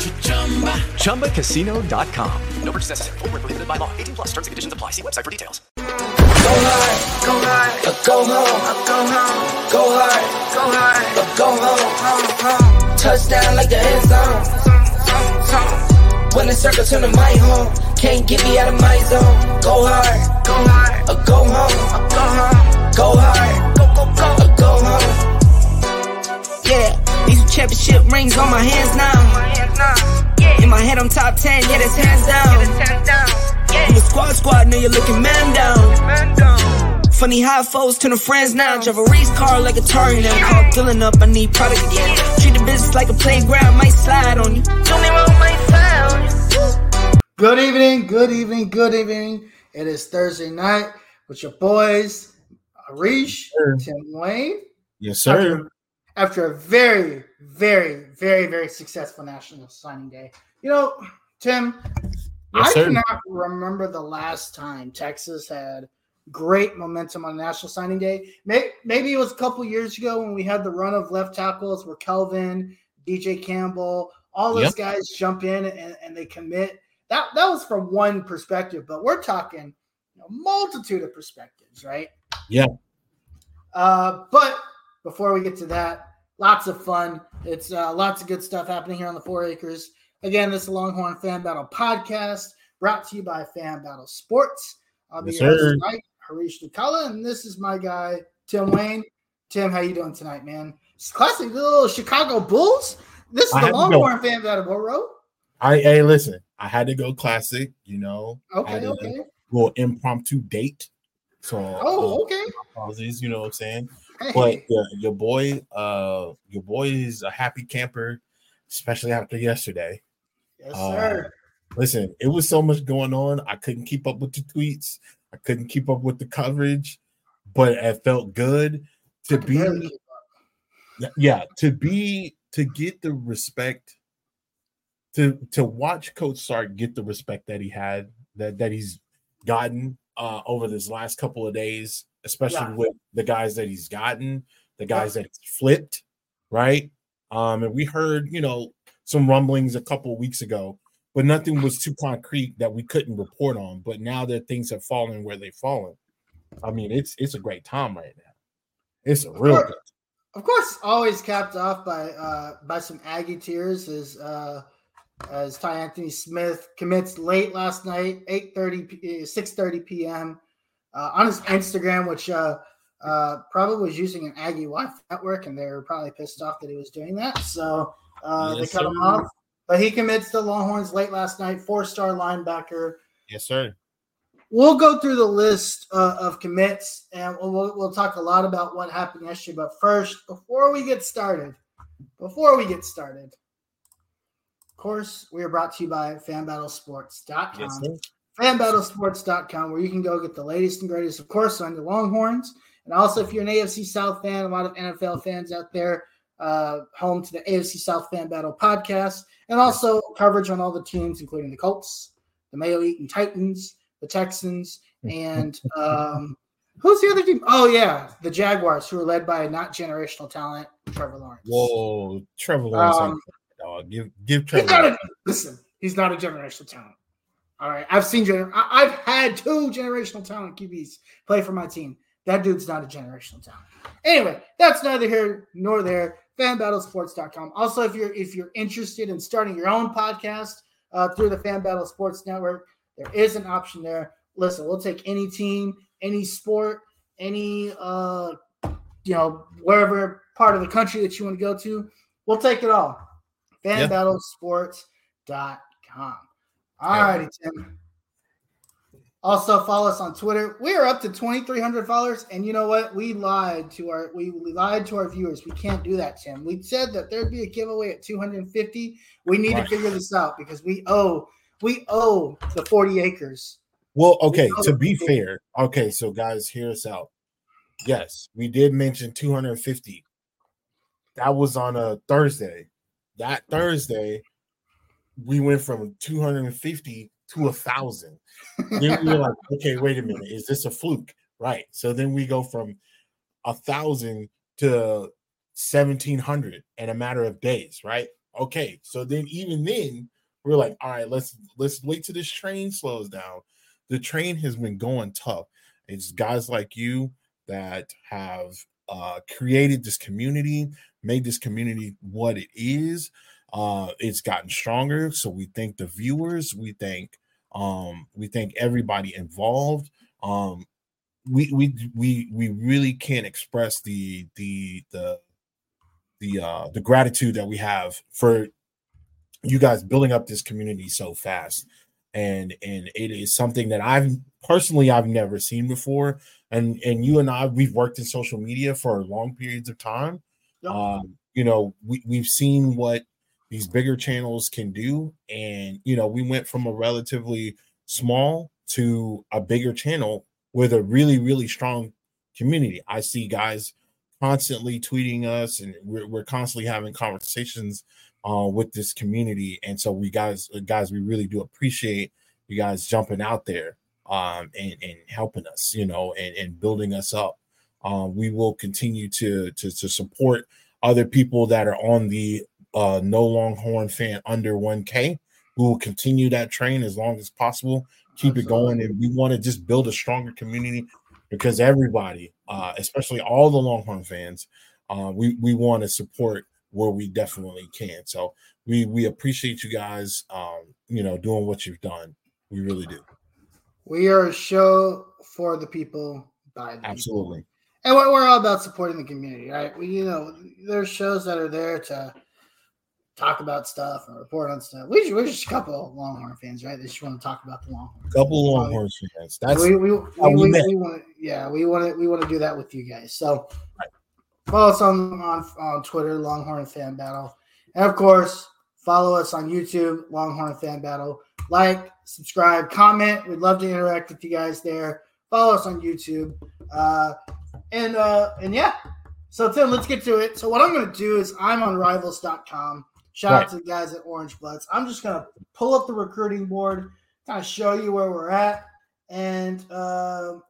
ChumbaCasino.com. No purchase necessary. Void were prohibited by law. 18 plus terms and conditions apply. See website for details. Go hard, go hard, or go home, or go home. Go hard, go hard, or go home, home, home. Touchdown like the end zone. When the circle turn to my home, can't get me out of my zone. Go hard, go hard, or go home, or go home. Go hard, go go go, or go home. Yeah, these championship rings on my hands now. In my head, I'm top ten, yeah, that's hands down. You a squad squad, now you're looking man down. Funny how foes turn to friends now. Drive a race car like a Atari now. Call filling up, I need product again. Treat the business like a playground, might slide on you. Don't even might slide on you. Good evening, good evening, good evening. It is Thursday night with your boys, Harish, Tim Wayne. Yes, sir. After, after a very, very, very, very successful National Signing Day. You know, Tim, Yes, I sir. cannot remember the last time Texas had great momentum on National Signing Day. Maybe, maybe it was a couple years ago when we had the run of left tackles where Kelvin, DJ Campbell, all those Yep. guys jump in and, and they commit. That that was from one perspective, but we're talking a multitude of perspectives, right? Yeah. Uh, but before we get to that, lots of fun. It's uh, lots of good stuff happening here on the Forty Acres. Again, this is the Longhorn Fan Battle podcast brought to you by Fan Battle Sports. I'll be Yes, your host tonight, Harish Dukala, and this is my guy Tim Wayne. Tim, how you doing tonight, man? It's classic little Chicago Bulls. This is I the have to go. Longhorn Fan Battle, bro. I hey, listen, I had to go classic, you know. Okay, okay. an impromptu date. So Oh, uh, okay. apologies, you know what I'm saying? Hey, But yeah, your boy, uh, your boy is a happy camper, especially after yesterday. yes, uh, sir. Listen, it was so much going on. I couldn't keep up with the tweets. I couldn't keep up with the coverage, but it felt good to be Barely keep up. yeah to be to get the respect to to watch coach sark get the respect that he had that that he's gotten uh over this last couple of days especially Yeah. with the guys that he's gotten the guys that he's flipped right um and we heard you know some rumblings a couple of weeks ago but nothing was too concrete that we couldn't report on but now that things have fallen where they've fallen i mean it's it's a great time right now it's a real course. good Of course, always capped off by uh, by some Aggie tears as uh, as Tyanthony Smith commits late last night, 8:30 p- 6:30 p.m. Uh, on his Instagram, which uh, uh, probably was using an Aggie Wi-Fi network, and they were probably pissed off that he was doing that. So uh, Yes, they cut him off. But he commits to Longhorns late last night. Four-star linebacker. yes sir We'll go through the list uh, of commits and we'll, we'll, talk a lot about what happened yesterday. But first, before we get started, before we get started, of course, we are brought to you by fanbattlesports.com. yes sir fanbattlesports.com, where you can go get the latest and greatest, of course, on the Longhorns. And also, if you're an AFC South fan, a lot of NFL fans out there, uh, home to the AFC South Fan Battle podcast, and also coverage on all the teams, including the Colts, the Mayo Eaton Titans, the Texans, and um, who's the other team? Oh, yeah, the Jaguars, who are led by not generational talent, Trevor Lawrence. Whoa, Trevor Lawrence, Um, dog. Give give He's Trevor. a, listen, he's not a generational talent. All right. I've seen, gener- I- I've had two generational talent QBs play for my team. That dude's not a generational talent. Anyway, that's neither here nor there. Fanbattlesports.com. Also, if you're if you're interested in starting your own podcast uh, through the Fan Battle Sports Network, there is an option there. listen, we'll take any team, any sport, any uh, you know, wherever part of the country that you want to go to. We'll take it all. FanBattleSports.com. All Yeah. righty, Tim. Also follow us on Twitter. We are up to 2,300 followers, and you know what? We lied to our we, we lied to our viewers. We can't do that, Tim. We said that there'd be a giveaway at 250. We need Right. to figure this out because we owe we owe the 40 acres. Well, okay, know to be fair, okay, so guys, hear us out. Yes, we did mention 250. That was on a Thursday. That Thursday, we went from 250 to a thousand. Then we were like, okay, wait a minute, is this a fluke? Right. So then we go from a thousand to 1700 in a matter of days, right? Okay. So then even then, we're like, all right, let's let's wait till this train slows down. The train has been going tough. It's guys like you that have uh, created this community, made this community what it is. Uh, it's gotten stronger. So we thank the viewers. We thank um, we thank everybody involved. Um, we we we we really can't express the the the the uh the gratitude that we have for you guys building up this community so fast and and it is something that i've personally i've never seen before and and you and i we've worked in social media for long periods of time Yep. um you know we, we've seen what these bigger channels can do and you know we went from a relatively small to a bigger channel with a really really strong community. I see guys constantly tweeting us and we're, we're constantly having conversations uh, with this community and so we guys guys we really do appreciate you guys jumping out there um, and, and helping us you know and, and building us up. Um, we will continue to, to to support other people that are on the uh, no longhorn fan under 1k we will continue that train as long as possible. Keep it going and we want to just build a stronger community because everybody uh, especially all the longhorn fans uh, we we want to support where we definitely can. So we we appreciate you guys um you know doing what you've done. We really do. We are a show for the people by the people. absolutely. And we're, we're all about supporting the community, right? We, you know, there's shows that are there to talk about stuff and report on stuff. We, we're just a couple of Longhorn fans, right? They just want to talk about the Longhorns. couple longhorn fans that's we, we, we, we we, want yeah, we want to, we want to do that with you guys. So follow us on, on, on Twitter, Longhorn Fan Battle. And of course, follow us on YouTube, Longhorn Fan Battle. Like, subscribe, comment. We'd love to interact with you guys there. Follow us on YouTube. Uh, and uh, and yeah. So Tim, let's get to it. So what I'm gonna do is I'm on rivals.com. Shout out to the guys at Orange Bloods. I'm just gonna pull up the recruiting board, kind of show you where we're at. And um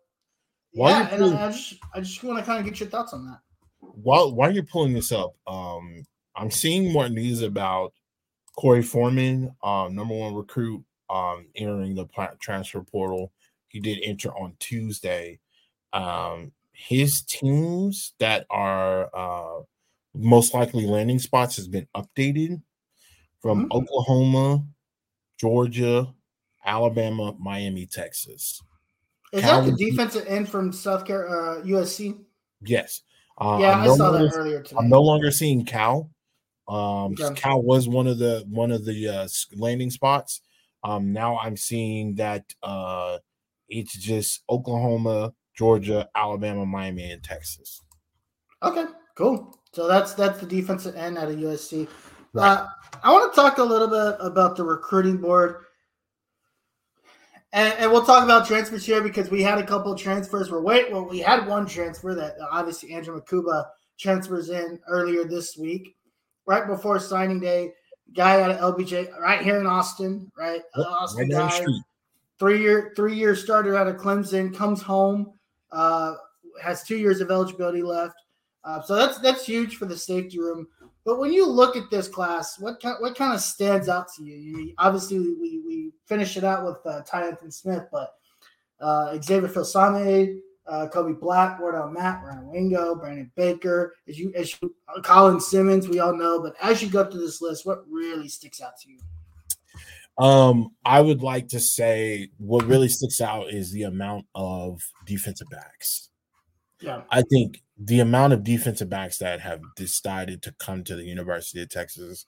While yeah, and doing- I, I just I just want to kind of get your thoughts on that. while while you're pulling this up, um, I'm seeing more news about Korey Foreman, um, number one recruit, um, entering the transfer portal. He did enter on Tuesday. Um, his teams that are uh, most likely landing spots has been updated from Mhm. Oklahoma, Georgia, Alabama, Miami, Texas. Is that the defensive end from South Carolina, uh, USC? Yes. Uh, Yeah, I'm I no saw that longer- earlier today. I'm no longer seeing Cal. Um, Okay. Cal was one of the one of the uh, landing spots. Um, now I'm seeing that uh, it's just Oklahoma, Georgia, Alabama, Miami, and Texas. Okay, cool. So that's that's the defensive end out of USC. Right. Uh, I want to talk a little bit about the recruiting board, and, and we'll talk about transfers here because we had a couple transfers. We're wait, well, we had one transfer that uh, obviously Andrew Mukuba transfers in earlier this week, right before signing day. Guy out of LBJ, right here in Austin, right? Yep, Austin right guy street. three year three year starter out of Clemson comes home, uh, has two years of eligibility left. Uh, so that's that's huge for the safety room. But when you look at this class, what kind, what kind of stands out to you? you obviously, we we finish it out with uh, Tyanthony Smith, but uh, Xavier Filsaime, uh, Kobe Black, Wardell Mack, Ryan Wingo, Brandon Baker, as you as you, Colin Simmons, we all know. But as you go through this list, what really sticks out to you? Um, I would like to say what really sticks out is the amount of defensive backs. Yeah. I think the amount of defensive backs that have decided to come to the University of Texas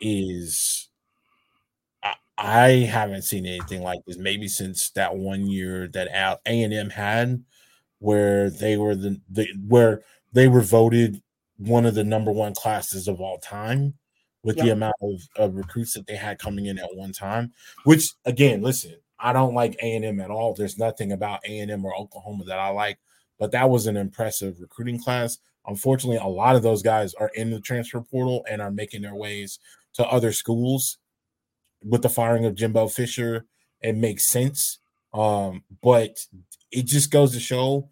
is I, I haven't seen anything like this maybe since that one year that A and M had where they were the, the where they were voted one of the number one classes of all time with the amount of, of recruits that they had coming in at one time which again listen i don't like a&m at all. There's nothing about a&m or oklahoma that i like but that was an impressive recruiting class. Unfortunately a lot of those guys are in the transfer portal and are making their ways to other schools with the firing of jimbo fisher. It makes sense um, but it just goes to show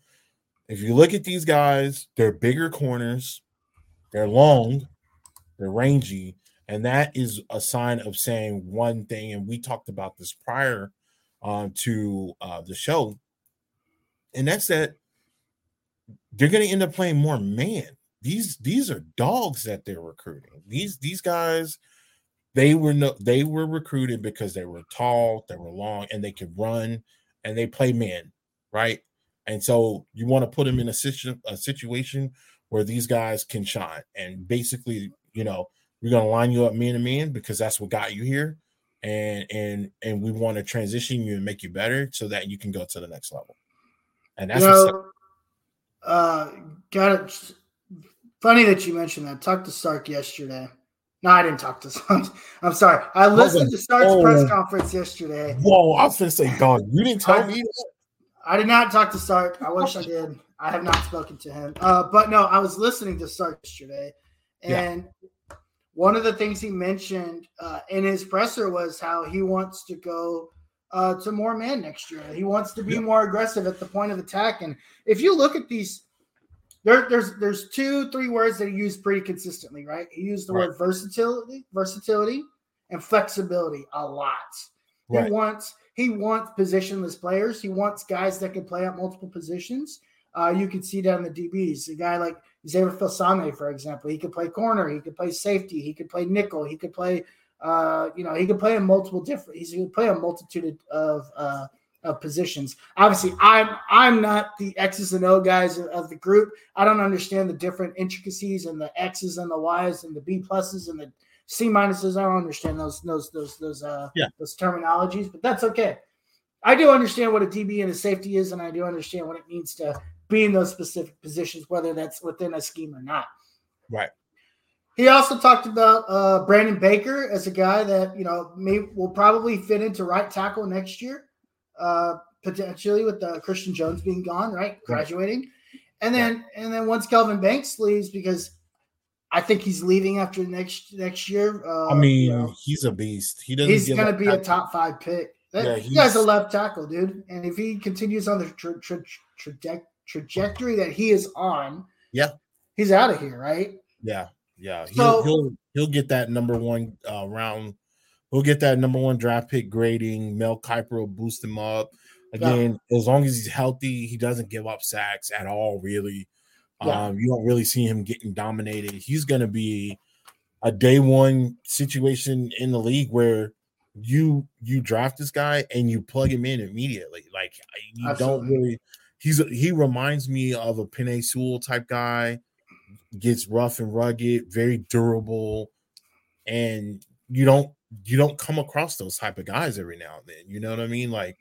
if you look at these guys they're bigger corners they're long they're rangy and that is a sign of saying one thing and we talked about this prior um, to uh, the show and that's that they're going to end up playing more man. These these are dogs that they're recruiting. These these guys they were no they were recruited because they were tall they were long and they could run and they play man right? And so you want to put them in a, situ- a situation where these guys can shine. And basically you know we're going to line you up man to man because that's what got you here. And and and we want to transition you and make you better so that you can go to the next level. And that's you what's know, uh, got it. Funny that you mentioned that. Talked to Sark yesterday. No, I didn't talk to Sark. I'm sorry. I listened to Sark's Oh. press conference yesterday. whoa i was going to say dog you didn't tell I- me that? I did not talk to Sark. I wish I did. I have not spoken to him. Uh, but no, I was listening to Sark yesterday, Yeah. and one of the things he mentioned uh, in his presser was how he wants to go uh, to more man next year. He wants to be Yeah. more aggressive at the point of attack. And if you look at these, there, there's there's two three words that he used pretty consistently, right? He used the Right. word versatility, versatility, and flexibility a lot. He wants he wants positionless players. He wants guys that can play at multiple positions. Uh, you can see that in the DBs. A guy like Xavier Filsaime, for example, he could play corner, he could play safety, he could play nickel, he could play, uh, you know, he could play in multiple different. He could play a multitude of uh, of positions. Obviously, I'm I'm not the X's and O guys of, of the group. I don't understand the different intricacies and the X's and the Y's and the B pluses and the C minuses. I don't understand those those those those uh Yeah. those terminologies, but that's okay. I do understand what a DB and a safety is, and I do understand what it means to be in those specific positions, whether that's within a scheme or not. Right. He also talked about uh, Brandon Baker as a guy that you know may will probably fit into right tackle next year, uh, potentially with uh, Christian Jones being gone, right, graduating, and then and then once Kelvin Banks leaves, because I think he's leaving after next next year. Uh, I mean, you know, he's a beast. He doesn't. he's going to up be a top five pick. That Yeah, he guy's a left tackle, dude. And if he continues on the tra- tra- traje- trajectory that he is on, Yeah. he's out of here, right? Yeah, yeah. He'll So- he'll he'll get that number one uh, round. He'll get that number one draft pick grading. Mel Kiper will boost him up. Again, as long as he's healthy, he doesn't give up sacks at all. Really, Yeah. um, you don't really see him getting dominated. He's going to be a day one situation in the league where you you draft this guy and you plug him in immediately. Like you Absolutely. don't really. He's a, he reminds me of a Penei Sewell type guy. Gets rough and rugged, very durable, and you don't you don't come across those type of guys every now and then. You know what I mean? Like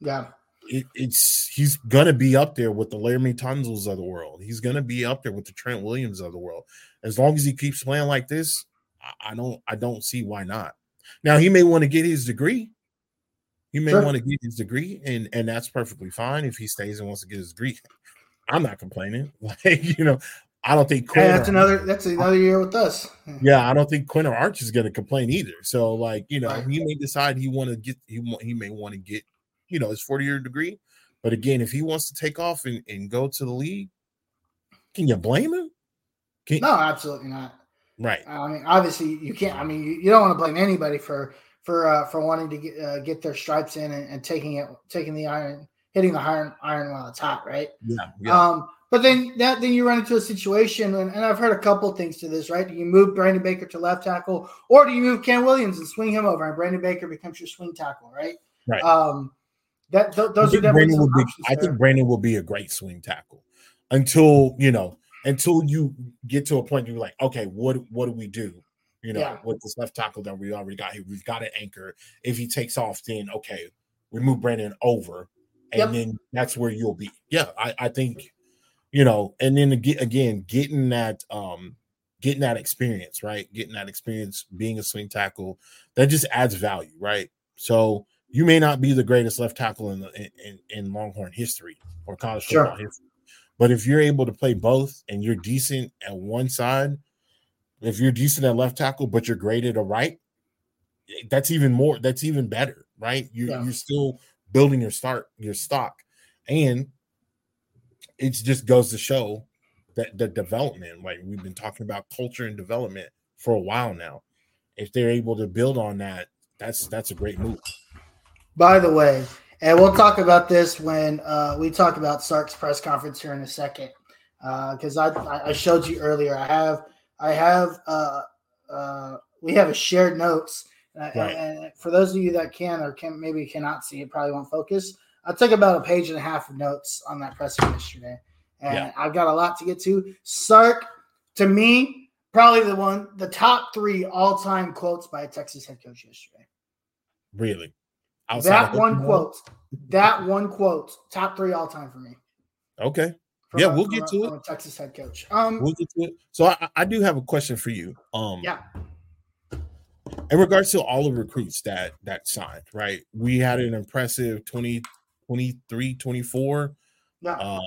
Yeah. it, it's he's gonna be up there with the Laremy Tunsils of the world. He's gonna be up there with the Trent Williams of the world. As long as he keeps playing like this, I, I don't I don't see why not. Now he may want to get his degree. He may Sure. want to get his degree, and and that's perfectly fine if he stays and wants to get his degree. I'm not complaining. Like you know, I don't think Hey, Quinn that's or- another that's another year with us. yeah, I don't think Quinn or Arch is going to complain either. So, like, you know, Right. he may decide he want to get he he may want to get you know his forty year degree. But again, if he wants to take off and, and go to the league, can you blame him? Can, No, absolutely not. Right. I mean, obviously, you can't. I mean, you, you don't want to blame anybody for for uh, for wanting to get uh, get their stripes in and, and taking it, taking the iron, hitting the iron iron while it's hot, right? Yeah. Yeah. Um, But then that then you run into a situation, and, and I've heard a couple things to this, right? Do you move Brandon Baker to left tackle, or do you move Ken Williams and swing him over, and Brandon Baker becomes your swing tackle, right? Right. Um, that th- those are Brandon will be. I there. think Brandon will be a great swing tackle until you know until you get to a point you're like, okay, what what do we do? You know, Yeah. with this left tackle that we already got here, we've got an anchor. If he takes off, then okay, we move Brandon over, and Yep. then that's where you'll be. Yeah, I, I think you know, and then ag- again, getting that um getting that experience, right? Getting that experience being a swing tackle, that just adds value, right? So you may not be the greatest left tackle in the in, in, in Longhorn history or college Sure. football history. But if you're able to play both and you're decent at one side, if you're decent at left tackle, but you're great at a right, that's even more, that's even better, right? You Yeah. you're still building your start, your stock. And it just goes to show that the development, like we've been talking about culture and development for a while now. If they're able to build on that, that's that's a great move. By the way, and we'll talk about this when uh, we talk about Sark's press conference here in a second, because I I showed you earlier. I have I have uh, uh, we have a shared notes. Uh, Right. and, and for those of you that can or can maybe cannot see it, probably won't focus. I took about a page and a half of notes on that presser yesterday, and Yeah. I've got a lot to get to. Sark, to me, probably the one, the top three all-time quotes by a Texas head coach yesterday. Really. that one quote, that one quote, top three all time for me. Okay. From Yeah, a- we'll get a- to it. Texas head coach. Um, We'll get to it. So I, I do have a question for you. Um yeah, in regards to all the recruits that that signed, right? We had an impressive 20, 23, 24 yeah, uh,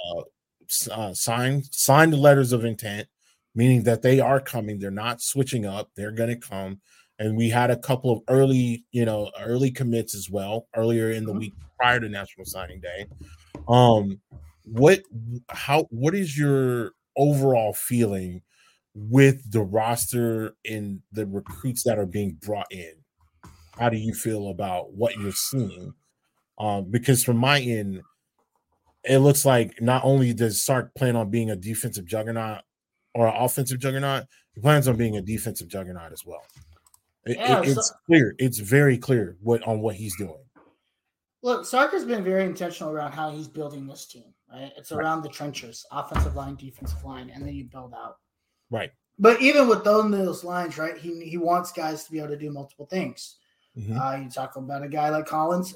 uh signed signed letters of intent, meaning that they are coming. They're not switching up. They're going to come. And we had a couple of early, you know, early commits as well earlier in the Mhm. week prior to National Signing Day. Um, what, how, what is your overall feeling with the roster and the recruits that are being brought in? How do you feel about what you're seeing? Um, because from my end, it looks like not only does Sark plan on being a defensive juggernaut or an offensive juggernaut, he plans on being a defensive juggernaut as well. It- it- Yeah, so- it's clear. It's very clear what on what he's doing. Look, Sark has been very intentional around how he's building this team. Right, it's Right. around the trenches, offensive line, defensive line, and then you build out. Right. But even with those lines, right, he he wants guys to be able to do multiple things. Mhm. Uh, you talk about a guy like Collins.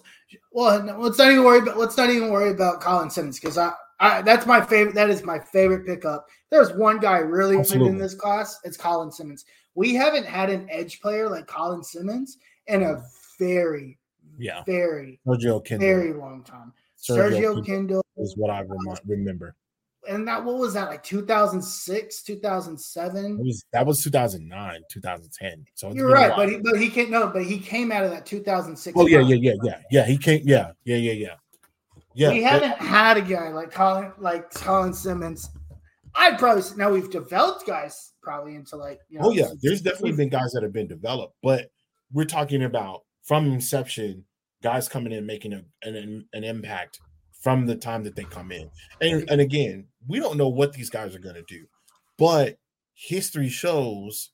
Well, no, let's not even worry about let's not even worry about Colin Simmons because I, I that's my favorite. That is my favorite pickup. There's one guy really Absolutely. in this class. It's Colin Simmons. We haven't had an edge player like Colin Simmons in a very, Yeah. very, Sergio very long time. Sergio Sergio, Kindle, is what I rem- remember. And that what was that like 2006 2007 was that was 2009, 2010. So You're right, but he but he came no, but he came out of that 2006. oh yeah, yeah, yeah, yeah, yeah. He came. Yeah, yeah, yeah, yeah. Yeah. we haven't had a guy like Colin like Colin Simmons. I'd probably now we've developed guys probably into like you know, oh yeah, there's definitely been guys that have been developed, but we're talking about from inception, guys coming in making a, an an impact from the time that they come in. And and again, we don't know what these guys are going to do, but history shows,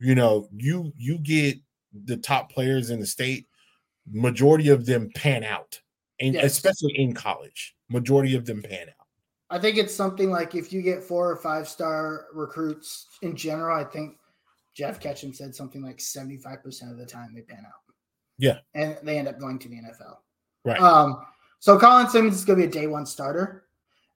you know, you you get the top players in the state, majority of them pan out, and Yes. especially in college, majority of them pan out. I think it's something like if you get four or five star recruits in general, I think Jeff Ketchum said something like 75% of the time they pan out. Yeah. And they end up going to the NFL. Right. Um, so Colin Simmons is going to be a day one starter.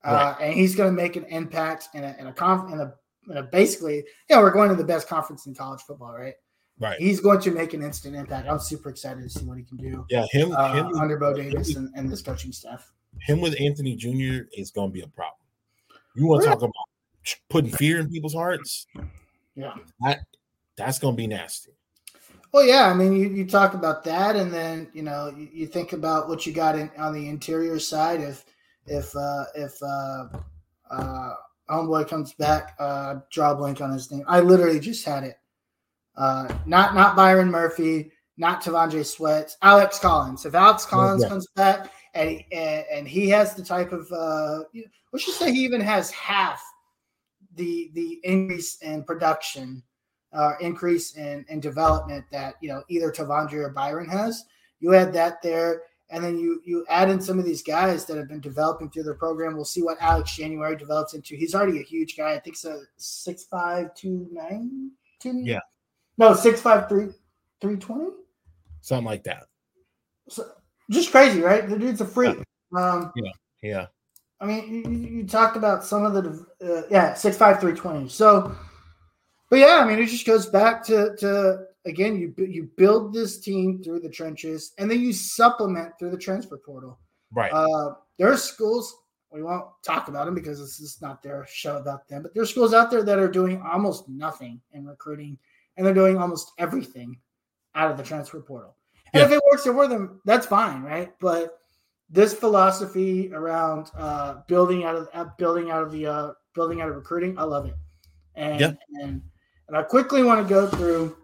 Uh, Right. and he's going to make an impact in a, in a conf, in a, in a basically, you know, we're going to the best conference in college football, right? Right. He's going to make an instant impact. I'm super excited to see what he can do Yeah, him, uh, him under Bo Davis and, and this coaching staff. him with Anthony Jr. is going to be a problem. You want to talk about putting fear in people's hearts? Yeah. That that's going to be nasty. Well, yeah. I mean, you, you talk about that, and then you know you, you think about what you got in on the interior side. If if uh, if uh, uh, homeboy comes back, uh, draw a blank on his name. I literally just had it. Uh, not not Byron Murphy, not T'Vondre Sweat, Alex Collins. If Alex Collins yeah. comes back and he, and, and he has the type of uh, let's just say he even has half the the increase in production, uh, increase in, in development that you know either T'Vondre or Byron has. You add that there, and then you you add in some of these guys that have been developing through their program. We'll see what Alex January develops into. He's already a huge guy. I think so six five two nine two. Yeah. No, six five three three twenty. Something like that. So just crazy, right? The dude's a freak. Um, Yeah. Yeah. I mean, you, you- you talked about some of the uh, yeah six five three twenty. So, but yeah, I mean, it just goes back to to again you you build this team through the trenches, and then you supplement through the transfer portal. Right. Uh, there are schools we won't talk about them because this is not their show about them, but there are schools out there that are doing almost nothing in recruiting, and they're doing almost everything out of the transfer portal. And if it works for them, that's fine, right? But this philosophy around uh, building out of uh, building out of the uh, building out of recruiting, I love it. And Yeah. and and I quickly want to go through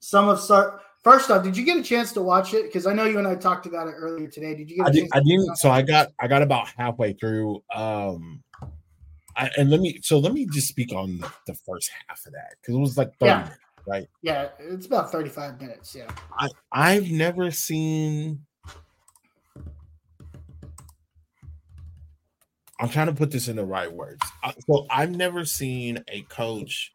some of start. First off, did you get a chance to watch it? Because I know you and I talked about it earlier today. Did you get? I did. I didn't. So I got. I got about halfway through. Um, I, and let me. So let me just speak on the, the first half of that because it was like thirty. Yeah. minutes, right. Yeah, it's about thirty-five minutes. Yeah. I I've never seen. I'm trying to put this in the right words. Uh, So I've never seen a coach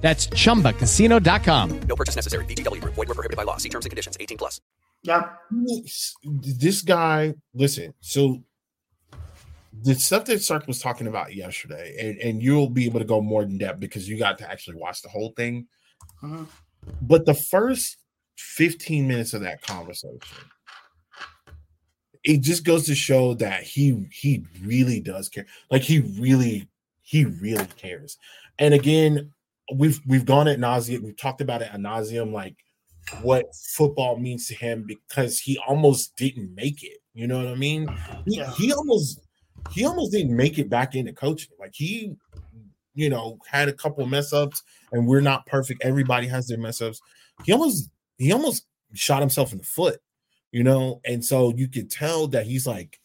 That's chumbacasino.com. No purchase necessary. VGW Group. Void were prohibited by law. See terms and conditions. 18 plus. Yeah. this guy listen so the stuff that Sark was talking about yesterday and, and you'll be able to go more in depth because you got to actually watch the whole thing Mhm. but the first 15 minutes of that conversation it just goes to show that he he really does care like he really he really cares and again we've we've gone at nauseum we've talked about it at nauseum like what football means to him because he almost didn't make it. You know what I mean? He, Yeah. he almost he almost didn't make it back into coaching. Like he, you know, had a couple mess ups, and we're not perfect. Everybody has their mess ups. He almost he almost shot himself in the foot, you know, and so you could tell that he's like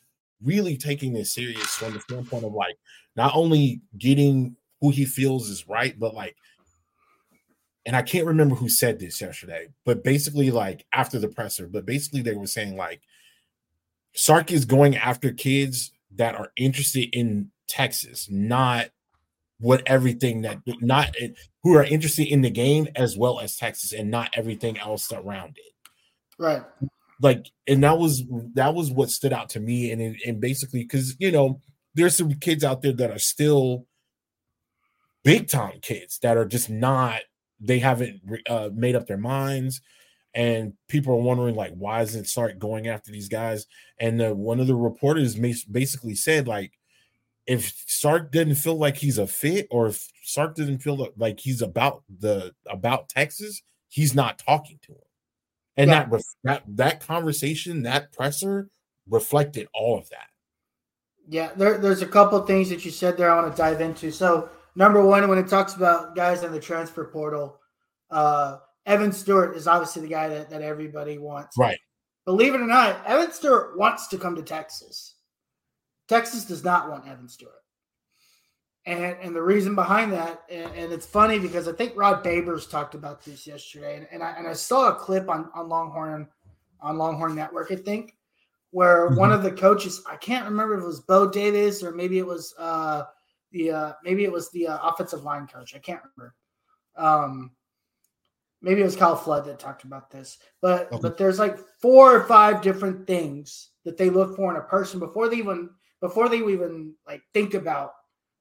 really taking this serious from the standpoint of like not only getting who he feels is right, but like and I can't remember who said this yesterday, but basically, like after the presser, but basically they were saying like Sark is going after kids that are interested in Texas, not what everything that not eh, who are interested in the game as well as Texas and not everything else around it. Right. Like, and that was that was what stood out to me, and it, and basically because you know there's some kids out there that are still big time kids that are just not they haven't uh, made up their minds and people are wondering like why isn't Sark going after these guys and uh, one of the reporters basically said like if Sark didn't feel like he's a fit or if Sark didn't feel like he's about the about Texas he's not talking to him and Yeah. that that that conversation that presser reflected all of that Yeah, there, there's a couple of things that you said there I want to dive into. So, number one, when it talks about guys in the transfer portal, uh, Evan Stewart is obviously the guy that, that everybody wants. right Believe it or not, Evan Stewart wants to come to Texas. Texas does not want Evan Stewart. And and the reason behind that, and, and it's funny because I think Rod Babers talked about this yesterday, and, and I and I saw a clip on, on Longhorn on Longhorn Network, I think, where one of the coaches, I can't remember if it was Bo Davis or maybe it was uh the uh maybe it was the uh, offensive line coach. I can't remember. Um maybe it was Kyle Flood that talked about this. But Okay. but there's like four or five different things that they look for in a person before they even before they even like think about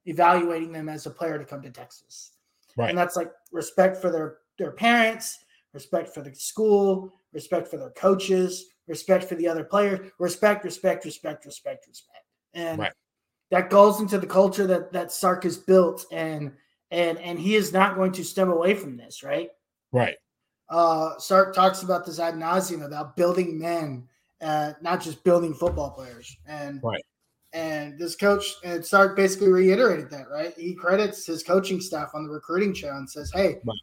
evaluating them as a player to come to Texas. Right. And that's like respect for their their parents, respect for the school, respect for their coaches, respect for the other players, respect, respect, respect, respect, respect. And Right. That goes into the culture that that Sark has built and and and he is not going to stem away from this, right? Right. Uh Sark talks about this ad nauseum about building men, uh, not just building football players. And Right. and this coach and Sark basically reiterated that, right? He credits his coaching staff on the recruiting show and says, Hey, Right.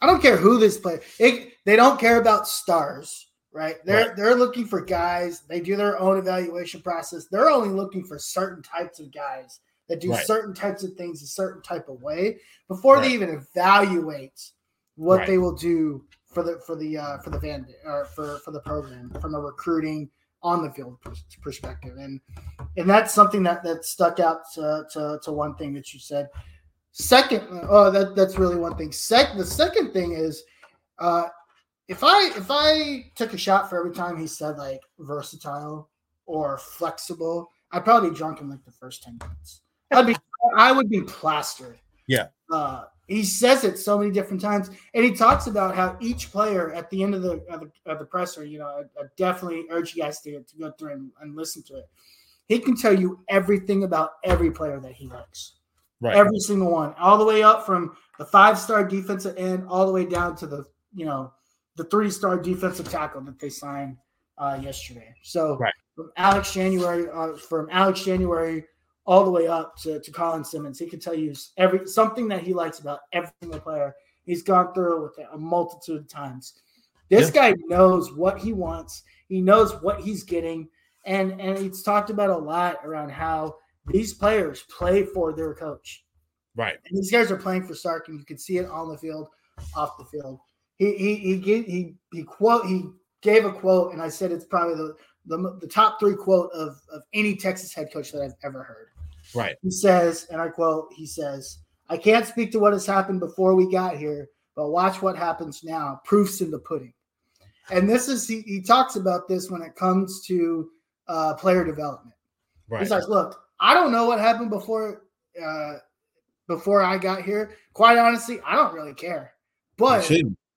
I don't care who this player. It, they don't care about stars, right? They're Right. they're looking for guys. They do their own evaluation process. They're only looking for certain types of guys that do Right. certain types of things a certain type of way before they even evaluate what Right. they will do for the for the uh, for the van or for for the program from a recruiting on the field perspective and and that's something that that stuck out to, to, to one thing that you said second oh that that's really one thing Sec, the second thing is uh if i if i took a shot for every time he said like versatile or flexible i'd probably be drunk in like the first 10 minutes. I'd be i would be plastered. Yeah. uh he says it so many different times and he talks about how each player at the end of the of the, of the presser you know I, I definitely urge you guys to, to go through and, and listen to it. He can tell you everything about every player that he likes. Right. every single one, all the way up from the five star defensive end, all the way down to the you know the three star defensive tackle that they signed uh, yesterday. So Right. from Alex January, uh, from Alex January, all the way up to, to Colin Simmons, he can tell you every something that he likes about every single player. He's gone through with it a multitude of times. This guy knows what he wants. He knows what he's getting, and and he's talked about a lot around how these players play for their coach. Right. And these guys are playing for Sark, and you can see it on the field, off the field. He he he gave, he he quote he gave a quote, and I said it's probably the the, the top three quote of of any Texas head coach that I've ever heard. Right. He says, and I quote, he says, "I can't speak to what has happened before we got here, but watch what happens now. Proofs in the pudding." And this is he, he talks about this when it comes to uh, player development. Right. He's like, look, I don't know what happened before uh before I got here. Quite honestly, I don't really care. But.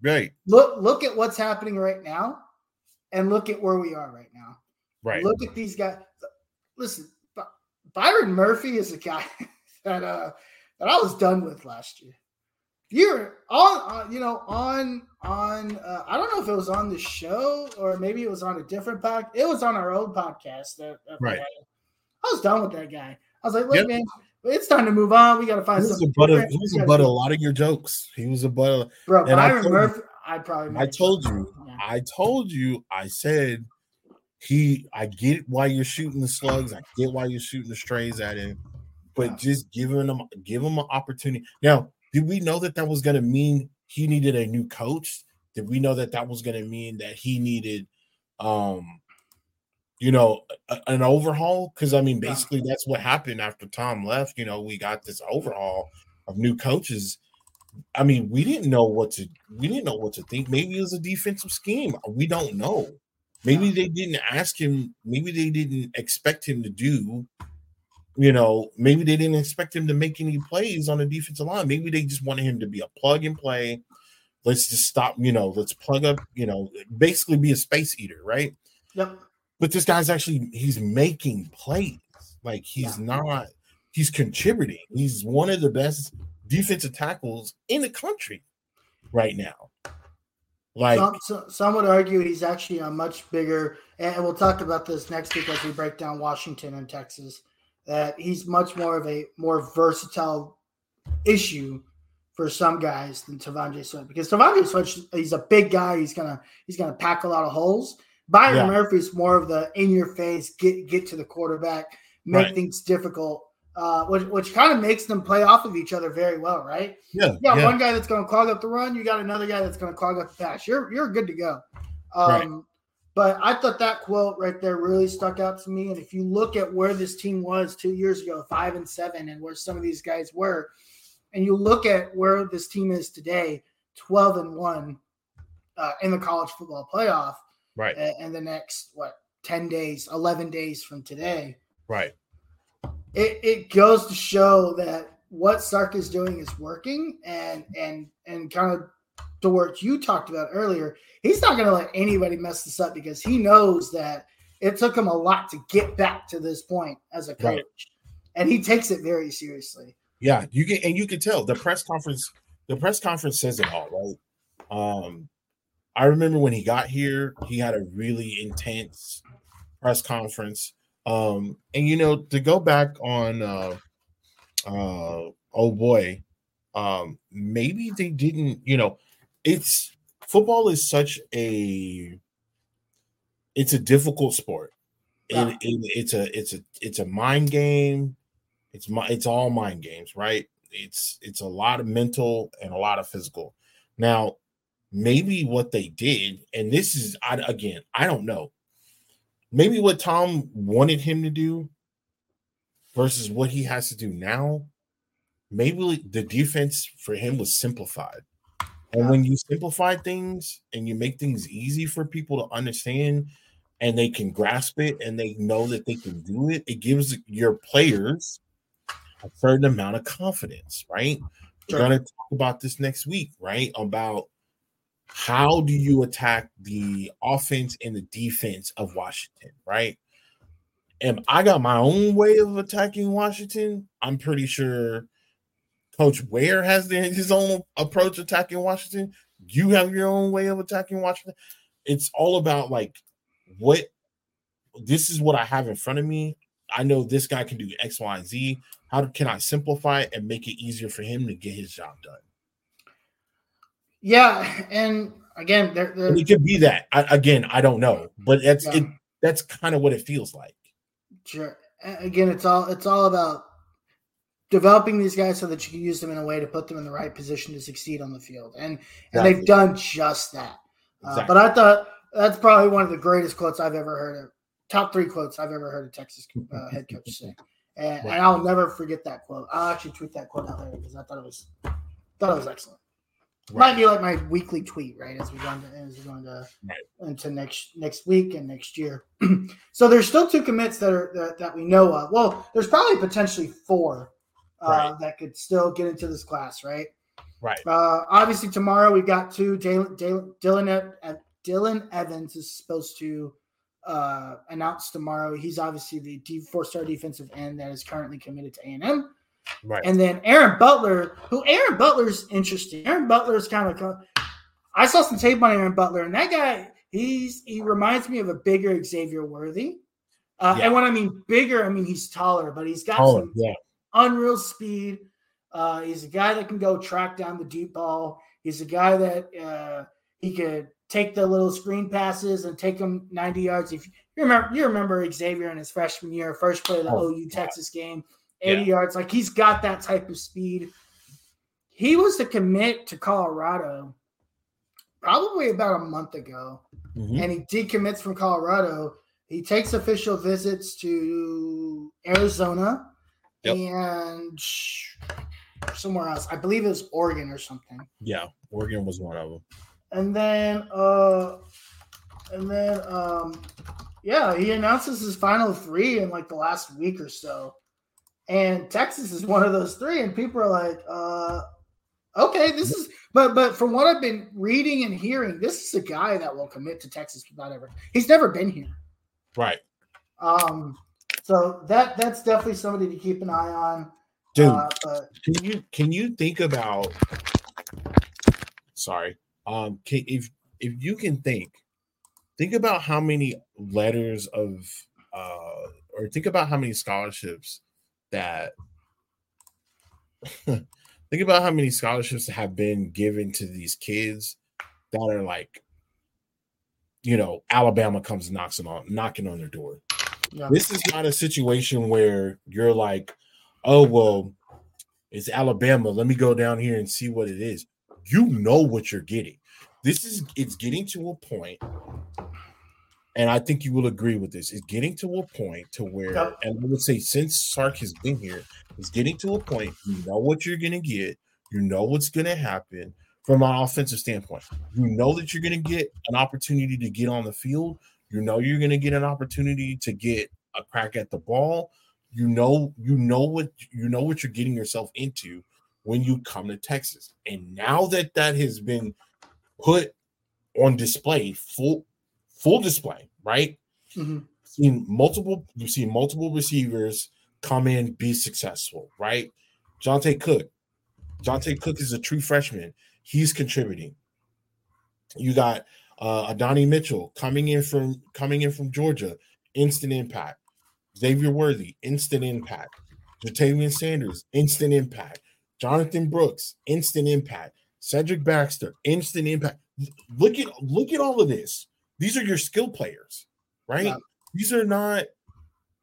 Right. look look at what's happening right now and look at where we are right now. Right. Look at these guys. Listen, Byron Murphy is a guy that uh that I was done with last year. You're on, uh, you know, on on. Uh, I don't know if it was on the show or maybe it was on a different pod. It was on our own podcast. That, that Right. I was done with that guy. I was like, look, Yep. man, it's time to move on. We got to find He was a something. of, he was a butt of a lot of your jokes. He was a butt of, Bro, and I Byron told you- Murphy. I'd probably. I told you, Yeah. I told you, I said he I get why you're shooting the slugs, I get why you're shooting the strays at him, but Yeah. just giving him give him an opportunity. Now, did we know that that was gonna mean he needed a new coach? Did we know that that was gonna mean that he needed um you know a- an overhaul? Because I mean, basically that's what happened after Tom left. You know, we got this overhaul of new coaches. I mean, we didn't know what to we didn't know what to think. Maybe it was a defensive scheme. We don't know. Maybe they didn't ask him, maybe they didn't expect him to do, you know, maybe they didn't expect him to make any plays on the defensive line. Maybe they just wanted him to be a plug and play. Let's just stop, you know, let's plug up, you know, basically be a space eater, right? Yep. But this guy's actually he's making plays. Like he's not he's contributing. He's one of the best defensive tackles in the country right now. Like some, so- some would argue he's actually a much bigger, and we'll talk about this next week as we break down Washington and Texas. That he's much more of a more versatile issue for some guys than T'Vondre Sweat because T'Vondre Sweat he's a big guy. He's gonna he's gonna pack a lot of holes. Byron Yeah. Murphy's more of the in your face, get get to the quarterback, make Right. things difficult, uh, which which kind of makes them play off of each other very well, right? yeah, You got yeah. one guy that's going to clog up the run. You got another guy that's going to clog up the pass. You're you're good to go. Um, Right. But I thought that quote right there really stuck out to me. And if you look at where this team was two years ago, five and seven, and where some of these guys were, and you look at where this team is today, twelve and one uh, in the college football playoff, right, and the next what ten days, eleven days from today, right, it, it goes to show that what Sark is doing is working and and and kind of to what you talked about earlier. He's not going to let anybody mess this up because he knows that it took him a lot to get back to this point as a coach, Right. and he takes it very seriously. Yeah, you can and you can tell the press conference. The press conference says it all, right? Um, I remember when he got here, he had a really intense press conference. Um, and you know, to go back on uh uh oh boy, um, maybe they didn't, you know, it's football is such a it's a difficult sport. It, it, it's a it's a it's a mind game. It's my it's all mind games, right? It's it's a lot of mental and a lot of physical. Now, maybe what they did, and this is I, again, I don't know. Maybe what Tom wanted him to do versus what he has to do now. Maybe the defense for him was simplified. And when you simplify things and you make things easy for people to understand and they can grasp it and they know that they can do it, it gives your players a certain amount of confidence, right? Sure. We're going to talk about this next week, right? About how do you attack the offense and the defense of Washington, right? And I got my own way of attacking Washington. I'm pretty sure Coach Ware has the, his own approach attacking Washington. You have your own way of attacking Washington. It's all about like what this is what I have in front of me. I know this guy can do X, Y, and Z. How can I simplify it and make it easier for him to get his job done? Yeah, and again, there, there, And it could be that. I, again, I don't know, but that's Yeah. it. That's kind of what it feels like. Sure. Again, it's all it's all about developing these guys so that you can use them in a way to put them in the right position to succeed on the field, and and Exactly. they've done just that. Uh, but I thought that's probably one of the greatest quotes I've ever heard of. Top three quotes I've ever heard a Texas uh, head coach say, and, Right. and I'll never forget that quote. I'll actually tweet that quote out later because I thought it was thought it was excellent. Right. Might be like my weekly tweet, right? As we go into as we go into Right. into next next week and next year. so there's still two commits that are that, that we know of. Well, there's probably potentially four uh, Right. that could still get into this class, right? Right. Uh, obviously, tomorrow we've got two. Dylan, Dylan, Dylan, Dylan Evans is supposed to uh, announce tomorrow. He's obviously the four-star defensive end that is currently committed to A&M. Right. And then Aaron Butler, who Aaron Butler's interesting. Aaron Butler's kind of. I saw some tape on Aaron Butler, and that guy, he's he reminds me of a bigger Xavier Worthy. Uh, Yeah. And when I mean bigger, I mean he's taller, but he's got Oh, some yeah. unreal speed. Uh, he's a guy that can go track down the deep ball. He's a guy that uh, he could take the little screen passes and take them 90 yards. If you remember, you remember Xavier in his freshman year, first play of the Oh, OU Texas game, 80 Yeah. yards. Like he's got that type of speed. He was to commit to Colorado probably about a month ago Mhm. and he decommits from Colorado. He takes official visits to Arizona Yep. and somewhere else. I believe it was Oregon or something. Yeah. Oregon was one of them. And then uh and then um yeah, he announces his final three in like the last week or so. And Texas is one of those three, and people are like, uh okay, this is but but from what I've been reading and hearing, this is a guy that will commit to Texas without ever he's never been here. Right. Um so that that's definitely somebody to keep an eye on. Dude, Uh, but can you can you think about sorry. Um can, if if you can think think about how many letters of uh or think about how many scholarships that think about how many scholarships have been given to these kids that are like you know alabama comes knocking on knocking on their door. Yeah. this is not a situation where you're like oh well it's alabama. Let me go down here and see what it is. You know what you're getting. This is it's getting to a point and i think you will agree with this. It's getting to a point to where and i would say since sark has been here it's getting to a point you know what you're going to get you know what's going to happen. From an offensive standpoint you know that you're going to get an opportunity to get on the field. You know you're going to get an opportunity to get a crack at the ball. You know you know what you know what you're getting yourself into when you come to texas. And now that that has been put on display, full full display, right? Mhm. Seen multiple, you've seen multiple receivers come in, be successful, right? Johntay Cook. Johntay Cook is a true freshman. He's contributing. You got uh Adonai Mitchell coming in from coming in from Georgia, instant impact. Xavier Worthy, instant impact. Ja'Tavion Sanders, instant impact. Jonathan Brooks, instant impact. Cedric Baxter, instant impact. Look at look at all of this. These are your skill players, right? Yeah. These are not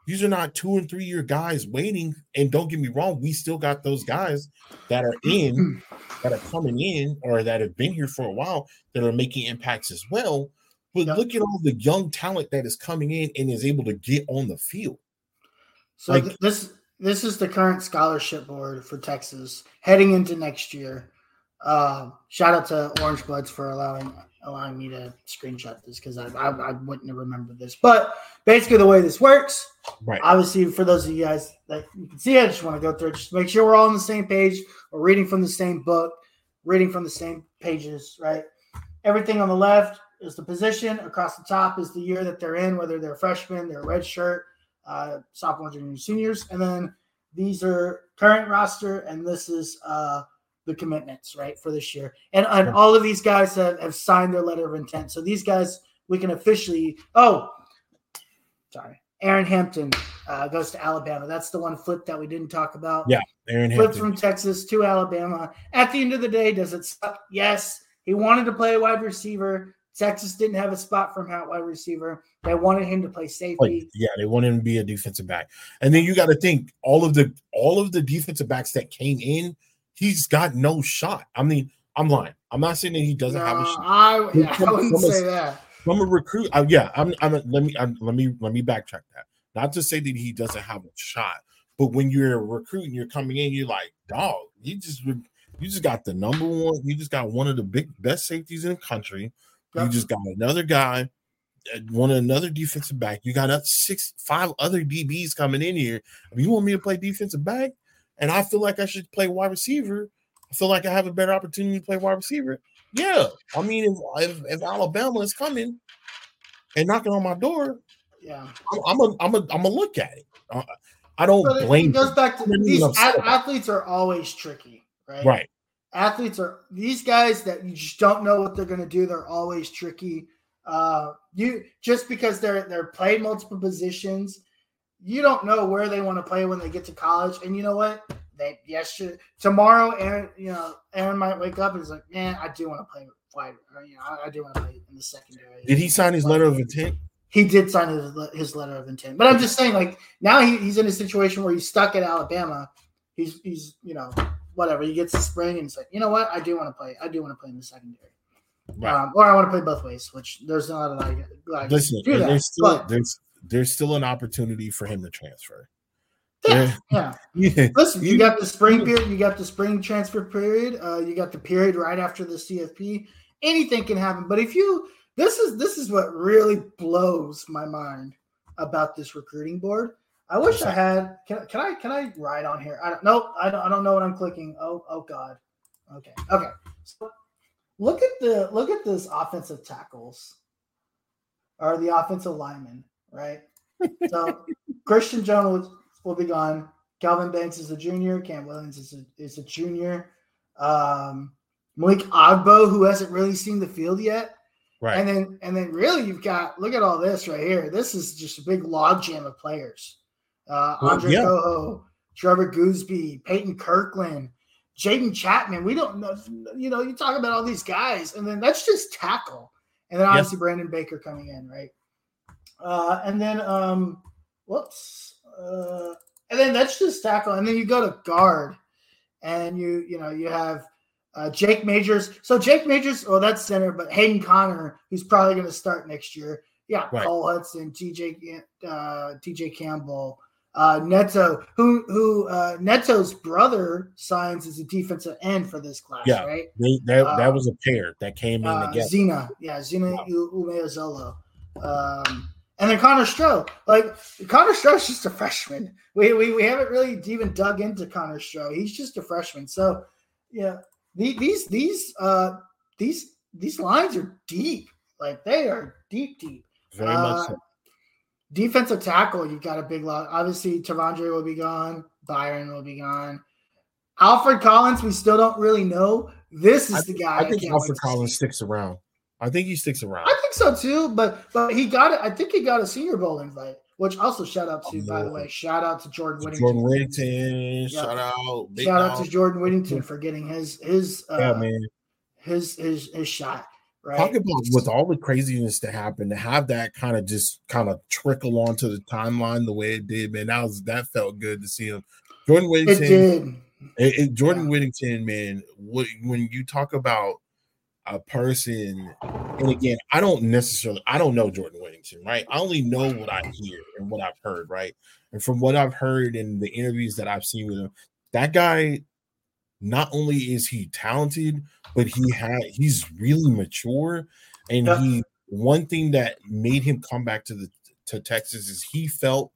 these are not two and three year guys waiting. And don't get me wrong, we still got those guys that are in, that are coming in, or that have been here for a while that are making impacts as well. But Yeah. look at all the young talent that is coming in and is able to get on the field. So Like- th- this this is the current scholarship board for Texas heading into next year. Uh, shout out to Orange Bloods for allowing allowing me to screenshot this because I, I I wouldn't have remembered this. But basically, the way this works, Right. obviously, for those of you guys that you can see, I just want to go through it, just make sure we're all on the same page. We're reading from the same book, reading from the same pages, right? Everything on the left is the position. Across the top is the year that they're in, whether they're freshmen, they're a red shirt, uh, sophomore, junior, seniors, and then these are current roster, and this is uh, the commitments, right, for this year. And, and all of these guys have, have signed their letter of intent. So these guys, we can officially. Oh, sorry, Aaron Hampton uh, goes to Alabama. That's the one flip that we didn't talk about. Yeah, Aaron Flipped Hampton. from Texas to Alabama. At the end of the day, does it suck? Yes. He wanted to play wide receiver. Texas didn't have a spot for him at wide receiver. They wanted him to play safety. Yeah, they wanted him to be a defensive back. And then you got to think all of the all of the defensive backs that came in, he's got no shot. I mean, I'm lying. I'm not saying that he doesn't have a shot. I, yeah, I wouldn't from a- say that. From a recruit, uh, yeah, I'm. I'm. Let me. I'm, let me. Let me backtrack that. Not to say that he doesn't have a shot, but when you're a recruit and you're coming in, you're like, dog, you just you just got the number one. You just got one of the big best safeties in the country. You just got another guy, uh, one another defensive back. You got up six, five other DBs coming in here. I mean, you want me to play defensive back, and I feel like I should play wide receiver. I feel like I have a better opportunity to play wide receiver. Yeah, I mean, if if, if Alabama is coming and knocking on my door, Yeah. I'm a I'm a I'm a look at it. Uh, I don't But blame. it goes them. back to these even upset a- about it. athletes are always tricky, right? right. athletes are these guys that you just don't know what they're going to do they're always tricky uh you just because they're they're playing multiple positions you don't know where they want to play when they get to college and you know what they yesterday tomorrow aaron you know aaron might wake up and is like man i do want to play wide or, you know I, I do want to play in the secondary Did he sign his letter of intent? he did sign his, his letter of intent. But I'm just saying, like now he, he's in a situation where he's stuck at Alabama. He's he's you know whatever. He gets the spring and it's like, you know what? I do want to play. I do want to play in the secondary, Right. um, or I want to play both ways. Which there's not a lot of like Listen, do that. still but, there's there's still an opportunity for him to transfer. yeah, yeah. Yeah. Listen, you got the spring period. You got the spring transfer period. Uh, you got the period right after the CFP. Anything can happen. But if you this is this is what really blows my mind about this recruiting board. I wish I had. Can, can I can I write on here? I don't know. I don't, I don't know what I'm clicking. Oh oh god. Okay okay. So look at the look at this offensive tackles or the offensive linemen, right? So Christian Jones will, be gone. Calvin Banks is a junior. Cam Williams is a, is a junior. Um, Malik Agbo, who hasn't really seen the field yet. Right. And then and then really you've got look at all this right here. This is just a big logjam of players. Uh Well, Andre yeah. Cojoe, Trevor Goosby, Peyton Kirkland, Jaden Chapman. We don't know, you know, you talk about all these guys, and then that's just tackle. And then obviously Brandon Baker coming in, right? Uh and then um whoops. Uh and then that's just tackle. And then you go to guard and you, you know, you have uh, Jake Majors. So Jake Majors, well, that's center, but Hayden Conner, who's probably going to start next year. Yeah, Right. Cole Hutson, TJ, uh, TJ Campbell, uh, Neto, who who uh, Neto's brother signs as a defensive end for this class, Yeah. right? They, that, Uh, that was a pair that came in Uh, together. Zena, yeah, Zena U- Umeozulu. Um, and then Connor Stroh. Like Connor Stroh's just a freshman. We, we we haven't really even dug into Connor Stroh. He's just a freshman. So yeah, the, these these uh these these lines are deep. Like they are deep, deep. Very Uh, much so. Defensive tackle, you've got a big lot. Obviously, T'Vondre will be gone. Byron will be gone. Alfred Collins, we still don't really know. This is I the think, guy. I think Alfred Collins sticks around. I think he sticks around. I think so too, but but he got it. I think he got a Senior Bowl invite, which also shout out to, by the way, shout out to Jordan Whittington. Jordan Whittington, shout out, Big shout out to Jordan Whittington for getting his his uh, Yeah, man. his his his shot. Right. Talk about with all the craziness that happened to have that kind of just kind of trickle onto the timeline the way it did, man. That was that felt good to see him. Jordan it Whittington, did. it- it- Jordan Yeah. Whittington, man. What when you talk about a person, and again, I don't necessarily, I don't know Jordan Whittington, right? I only know what I hear and what I've heard, right? And from what I've heard in the interviews that I've seen with him, that guy, not only is he talented, but he had he's really mature, and Yeah. he one thing that made him come back to the to Texas is he felt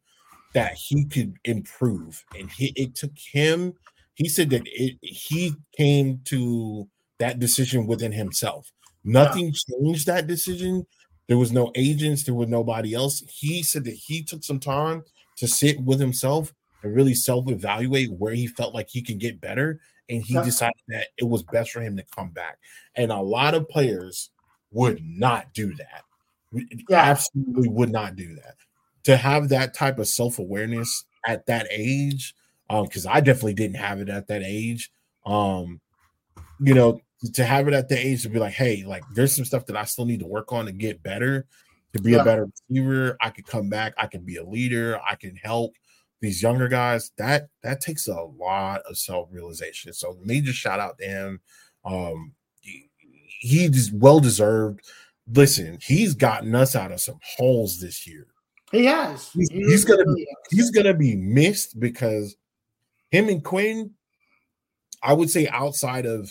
that he could improve, and he, it took him. He said that it, he came to that decision within himself. Nothing changed that decision. There was no agents. There was nobody else. He said that he took some time to sit with himself and really self-evaluate where he felt like he can get better, and he decided that it was best for him to come back. And a lot of players would not do that. Yeah. Absolutely would not do that. To have that type of self-awareness at that age, um, because I definitely didn't have it at that age. Um, you know, to have it at the age to be like, hey, like there's some stuff that I still need to work on to get better, to be Yeah. a better receiver. I could come back, I can be a leader, I can help these younger guys. That that takes a lot of self-realization. So major shout out to him. Um he, he's well deserved. Listen, he's gotten us out of some holes this year. He has. He's- He he's gonna really has. He's gonna be missed because him and Quinn, I would say outside of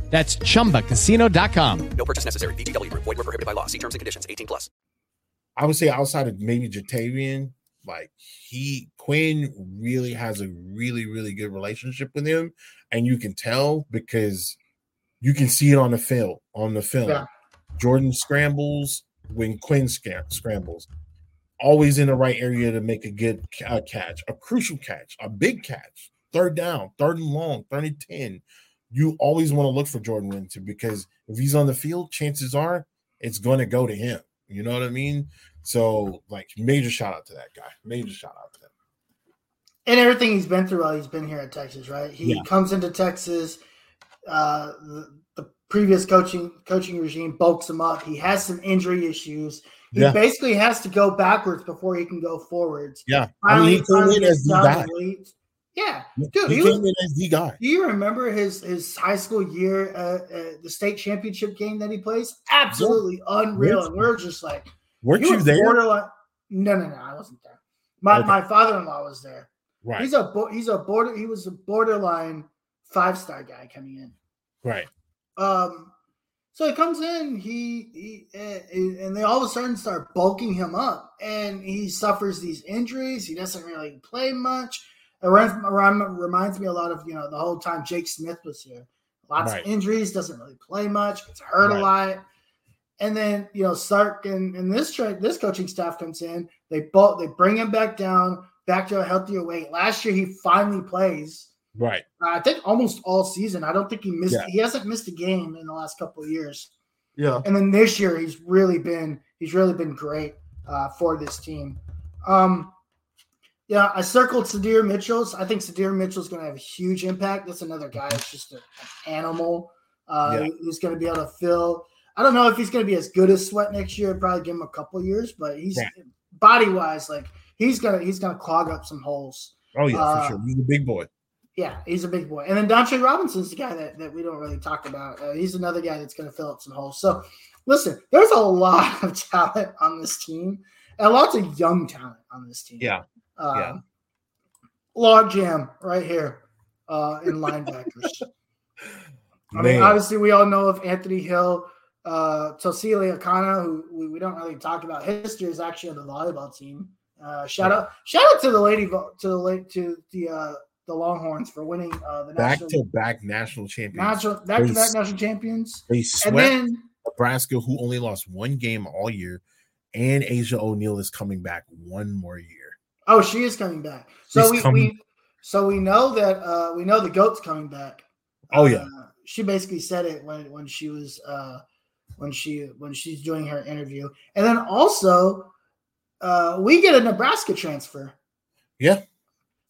That's chumbacasino.com. No purchase necessary. VGW Group. Void were prohibited by law. See terms and conditions. 18 plus. I would say outside of maybe Ja'Tavion, like he Quinn really has a really, really good relationship with him. And you can tell because you can see it on the film on the film. Yeah. Jordan scrambles when Quinn sca- scrambles. Always in the right area to make a good ca- uh, catch, a crucial catch, a big catch, third down, third and long, third and 10. You always want to look for Jordan Whittington because if he's on the field, chances are it's going to go to him. You know what I mean? So, like, major shout out to that guy. Major shout out to him. and everything he's been through while he's been here at Texas, right? He Yeah. comes into Texas. Uh, the, the previous coaching coaching regime bulks him up. He has some injury issues. He Yeah. basically has to go backwards before he can go forwards. Yeah. I mean, he came finally in as the guy. leads. Yeah, dude, he he came was, in as the guy. do you remember his his high school year, uh, uh, the state championship game that he plays? Absolutely unreal. Yes. And we're just like, Weren't you there? Borderline. No, no, no, I wasn't there. My Okay. my father in law was there. Right. He's a bo- he's a border he was a borderline five star guy coming in. right. Um, so he comes in, he, he uh, and they all of a sudden start bulking him up, and he suffers these injuries. He doesn't really play much. It rem- rem- reminds me a lot of you know the whole time Jake Smith was here. Lots Right. of injuries, doesn't really play much, gets hurt Right. a lot. And then you know Sark and, and this tra- this coaching staff comes in. They both they bring him back down, back to a healthier weight. Last year he finally plays. Right. Uh, I think almost all season. I don't think he missed. Yeah. He hasn't missed a game in the last couple of years. Yeah. And then this year, he's really been he's really been great uh, for this team. Um, yeah, I circled Sydir Mitchell's. I think Sydir Mitchell's going to have a huge impact. That's another guy that's just a, an animal uh, Yeah. who's going to be able to fill. I don't know if he's going to be as good as Sweat next year. Probably give him a couple years, but he's Yeah. body wise, like he's gonna he's gonna clog up some holes. Oh, yeah, Uh, for sure. He's a big boy. Yeah, he's a big boy. And then Dontre Robinson's the guy that, that we don't really talk about. Uh, he's another guy that's going to fill up some holes. So, listen, there's a lot of talent on this team. and lots of young talent on this team. Yeah. Uh, Yeah. Log jam right here uh, in linebackers. I mean, obviously, we all know of Anthony Hill, uh, Tausili Akana, who we, we don't really talk about. History is actually on the volleyball team. Uh, shout out, shout out to the lady, to the late, to the uh, the Longhorns for winning uh, the back national to back national champions. national back to back national champions. They And swept then, Nebraska, who only lost one game all year, and Asia O'Neal is coming back one more year. Oh, she is coming back. So She's we, coming- we, so we know that uh, we know the goat's coming back. Oh, yeah. Uh, she basically said it when when she was uh, when she when she's doing her interview, and then also uh, we get a Nebraska transfer. Yeah.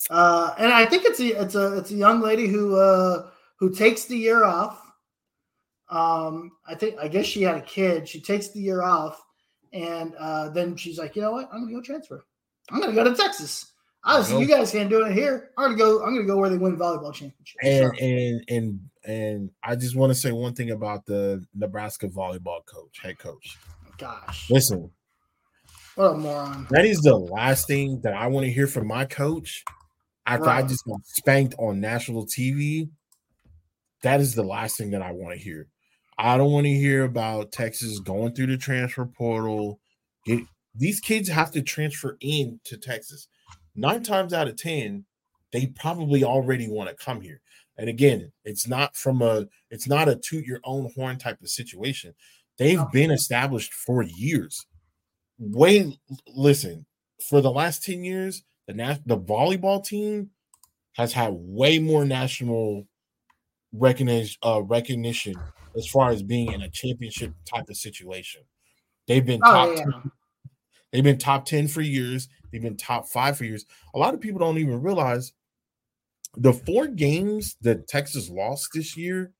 Uh, and I think it's a it's a it's a young lady who uh, who takes the year off. Um, I think I guess she had a kid. She takes the year off, and uh, then she's like, you know what? I'm gonna go transfer. I'm gonna go to Texas. Obviously, you guys can't do it here. I'm gonna go. I'm gonna go where they win volleyball championships. And So, and and and I just want to say one thing about the Nebraska volleyball coach, head coach. gosh, Listen, what a moron! that is the last thing that I want to hear from my coach after I just got spanked on national TV. That is the last thing that I want to hear. I don't want to hear about Texas going through the transfer portal. Get, these kids have to transfer in to Texas. Nine times out of ten, they probably already want to come here. And again, it's not from a it's not a toot your own horn type of situation. They've been established for years. Way listen, for the last 10 years, the nat- the volleyball team has had way more national recognition uh recognition as far as being in a championship type of situation. They've been top Oh yeah, 10 They've been top 10 for years. They've been top five for years. A lot of people don't even realize the four games that Texas lost this year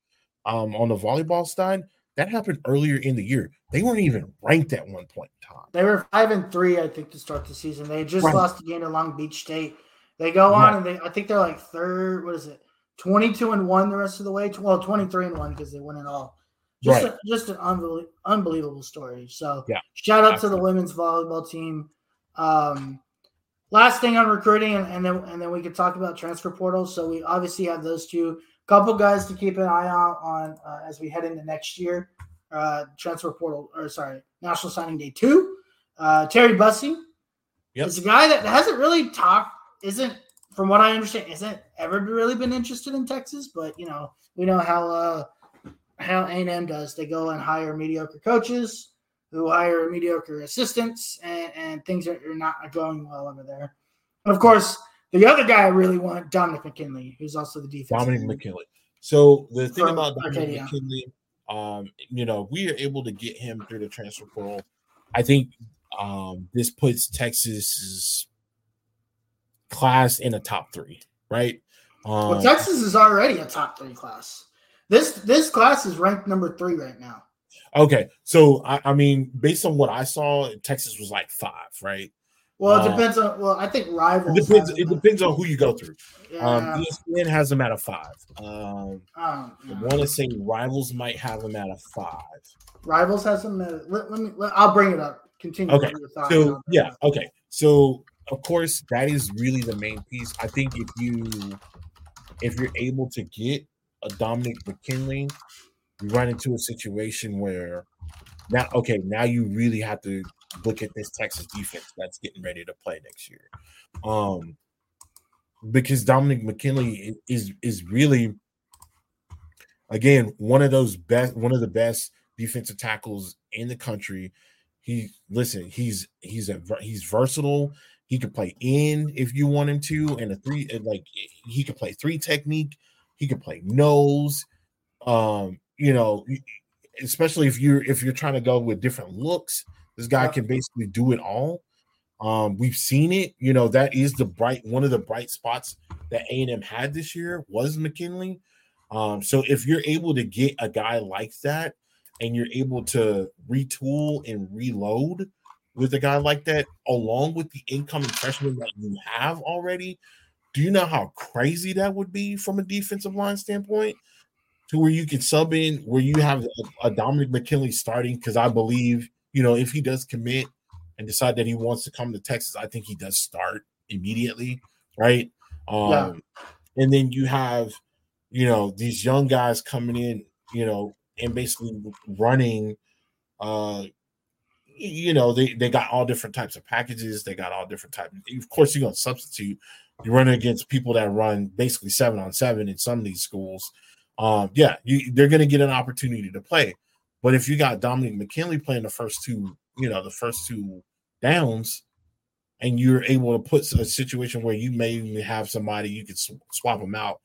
um, on the volleyball side, that happened earlier in the year. They weren't even ranked at one point in time. they were five and three, I think, to start the season. They just Right. lost again to Long Beach State. They go on Right. and they, I think they're like third. What is it? Twenty-two and one the rest of the way. Well, twenty-three and one because they win it all. Just, Right. a, just an unbelie- unbelievable story. So, Yeah, shout out to the women's volleyball team. Um, last thing on recruiting, and, and then and then we could talk about transfer portals. So we obviously have those two couple guys to keep an eye out on uh, as we head into next year. Uh, transfer portal, or sorry, National Signing Day two. Uh, Terry Bussey Yep. is a guy that hasn't really talked, isn't from what I understand, isn't ever really been interested in Texas. But you know, we know how uh, how A and M does. They go and hire mediocre coaches who hire mediocre assistants, and, and things are, are not going well over there. And of course, the other guy I really want, Dominic McKinley, who's also the defense. Dominic McKinley. So the thing From about Dominic Arcadia. McKinley, um, you know, we are able to get him through the transfer portal. I think um, this puts Texas's class in a top three, right? Um, Well, Texas is already a top three class. This this class is ranked number three right now. Okay, so I, I mean, based on what I saw, Texas was like five, right? Well, it Uh, depends on. Well, I think It rivals. depends. It depends on who you go through. Yeah, Um, ESPN has them at a five. Um, um, I want to say Rivals might have them at a five. rivals has them. uh, Let, let me. Let, I'll bring it up. Continue. Okay. So yeah, okay. So of course that is really the main piece. I think if you if you're able to get a Dominic McKinley, you run into a situation where now okay, now you really have to look at this Texas defense that's getting ready to play next year. Um because Dominic McKinley is is really again one of those best one of the best defensive tackles in the country. He listen, he's he's a he's versatile. He could play in if you want him to, and a three like he could play three technique. He could play nose. Um, you know, especially if you're if you're trying to go with different looks, this guy can basically do it all. Um, we've seen it. You know, that is the bright one of the bright spots that A and M had this year was McKinley. Um, so if you're able to get a guy like that, and you're able to retool and reload with a guy like that, along with the incoming freshmen that you have already, do you know how crazy that would be from a defensive line standpoint? To where you can sub in, where you have a, a Dominic McKinley starting, because I believe, you know, if he does commit and decide that he wants to come to Texas, I think he does start immediately, right? Um, Yeah. and then you have, you know, these young guys coming in, you know, and basically running. Uh, you know, they they got all different types of packages. They got all different types. Of course, you're gonna substitute. You're running against people that run basically seven on seven in some of these schools. Um, yeah, you, they're gonna get an opportunity to play. But if you got Dominic McKinley playing the first two, you know, the first two downs, and you're able to put a situation where you may even have somebody you could sw- swap them out,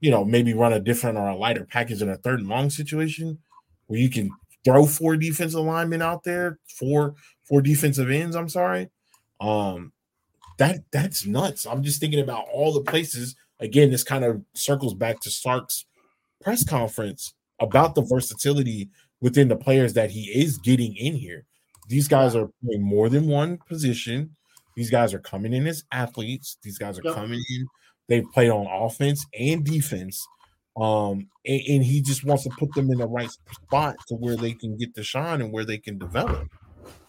you know, maybe run a different or a lighter package in a third and long situation where you can throw four defensive linemen out there, four four defensive ends. I'm sorry, um, that that's nuts. I'm just thinking about all the places. Again, this kind of circles back to Sark's press conference about the versatility within the players that he is getting in here. These guys are playing more than one position. These guys are coming in as athletes. These guys are Yep. coming in. They've played on offense and defense. Um, and, and he just wants to put them in the right spot to where they can get to shine and where they can develop.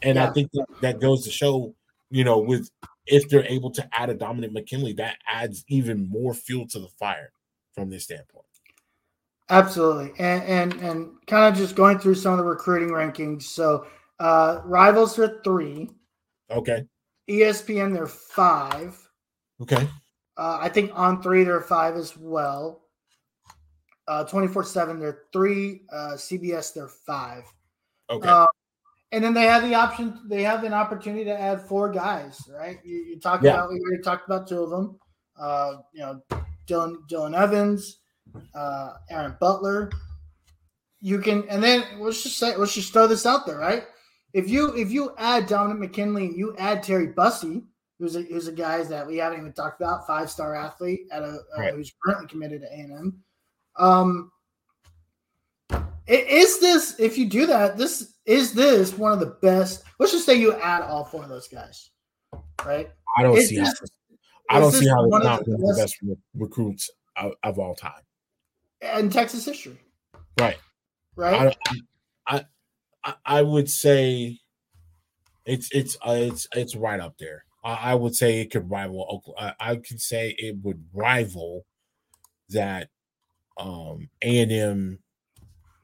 And I think that, that goes to show, you know, with if they're able to add a Dominic McKinley, that adds even more fuel to the fire from this standpoint. Absolutely, and and and kind of just going through some of the recruiting rankings. So, uh, rivals are three, Okay. ESPN they're five. Okay. Uh, I think on three they're five as well. Uh, twenty four seven they're three. Uh, CBS they're five. Okay. Uh, and then they have the option. They have an opportunity to add four guys. Right? You, you talked Yeah. about. We already talked about two of them. Uh, you know, Dylan Dylan Evans, uh, Aaron Butler. You can, and then let's just say, let's just throw this out there, right? If you if you add Dominic McKinley and you add Terry Bussey, who's a who's a guy that we haven't even talked about, five star athlete at a uh, Right. who's currently committed to A and M. Um, is this if you do that? This is this one of the best. Let's just say you add all four of those guys, right? I don't is see how I don't see how it's not the one of the best- best re- recruits of, of all time. In Texas history, Right. right? I, I I I would say it's it's uh, it's it's right up there. I, I would say it could rival Oklahoma. I, I could say it would rival that um A and M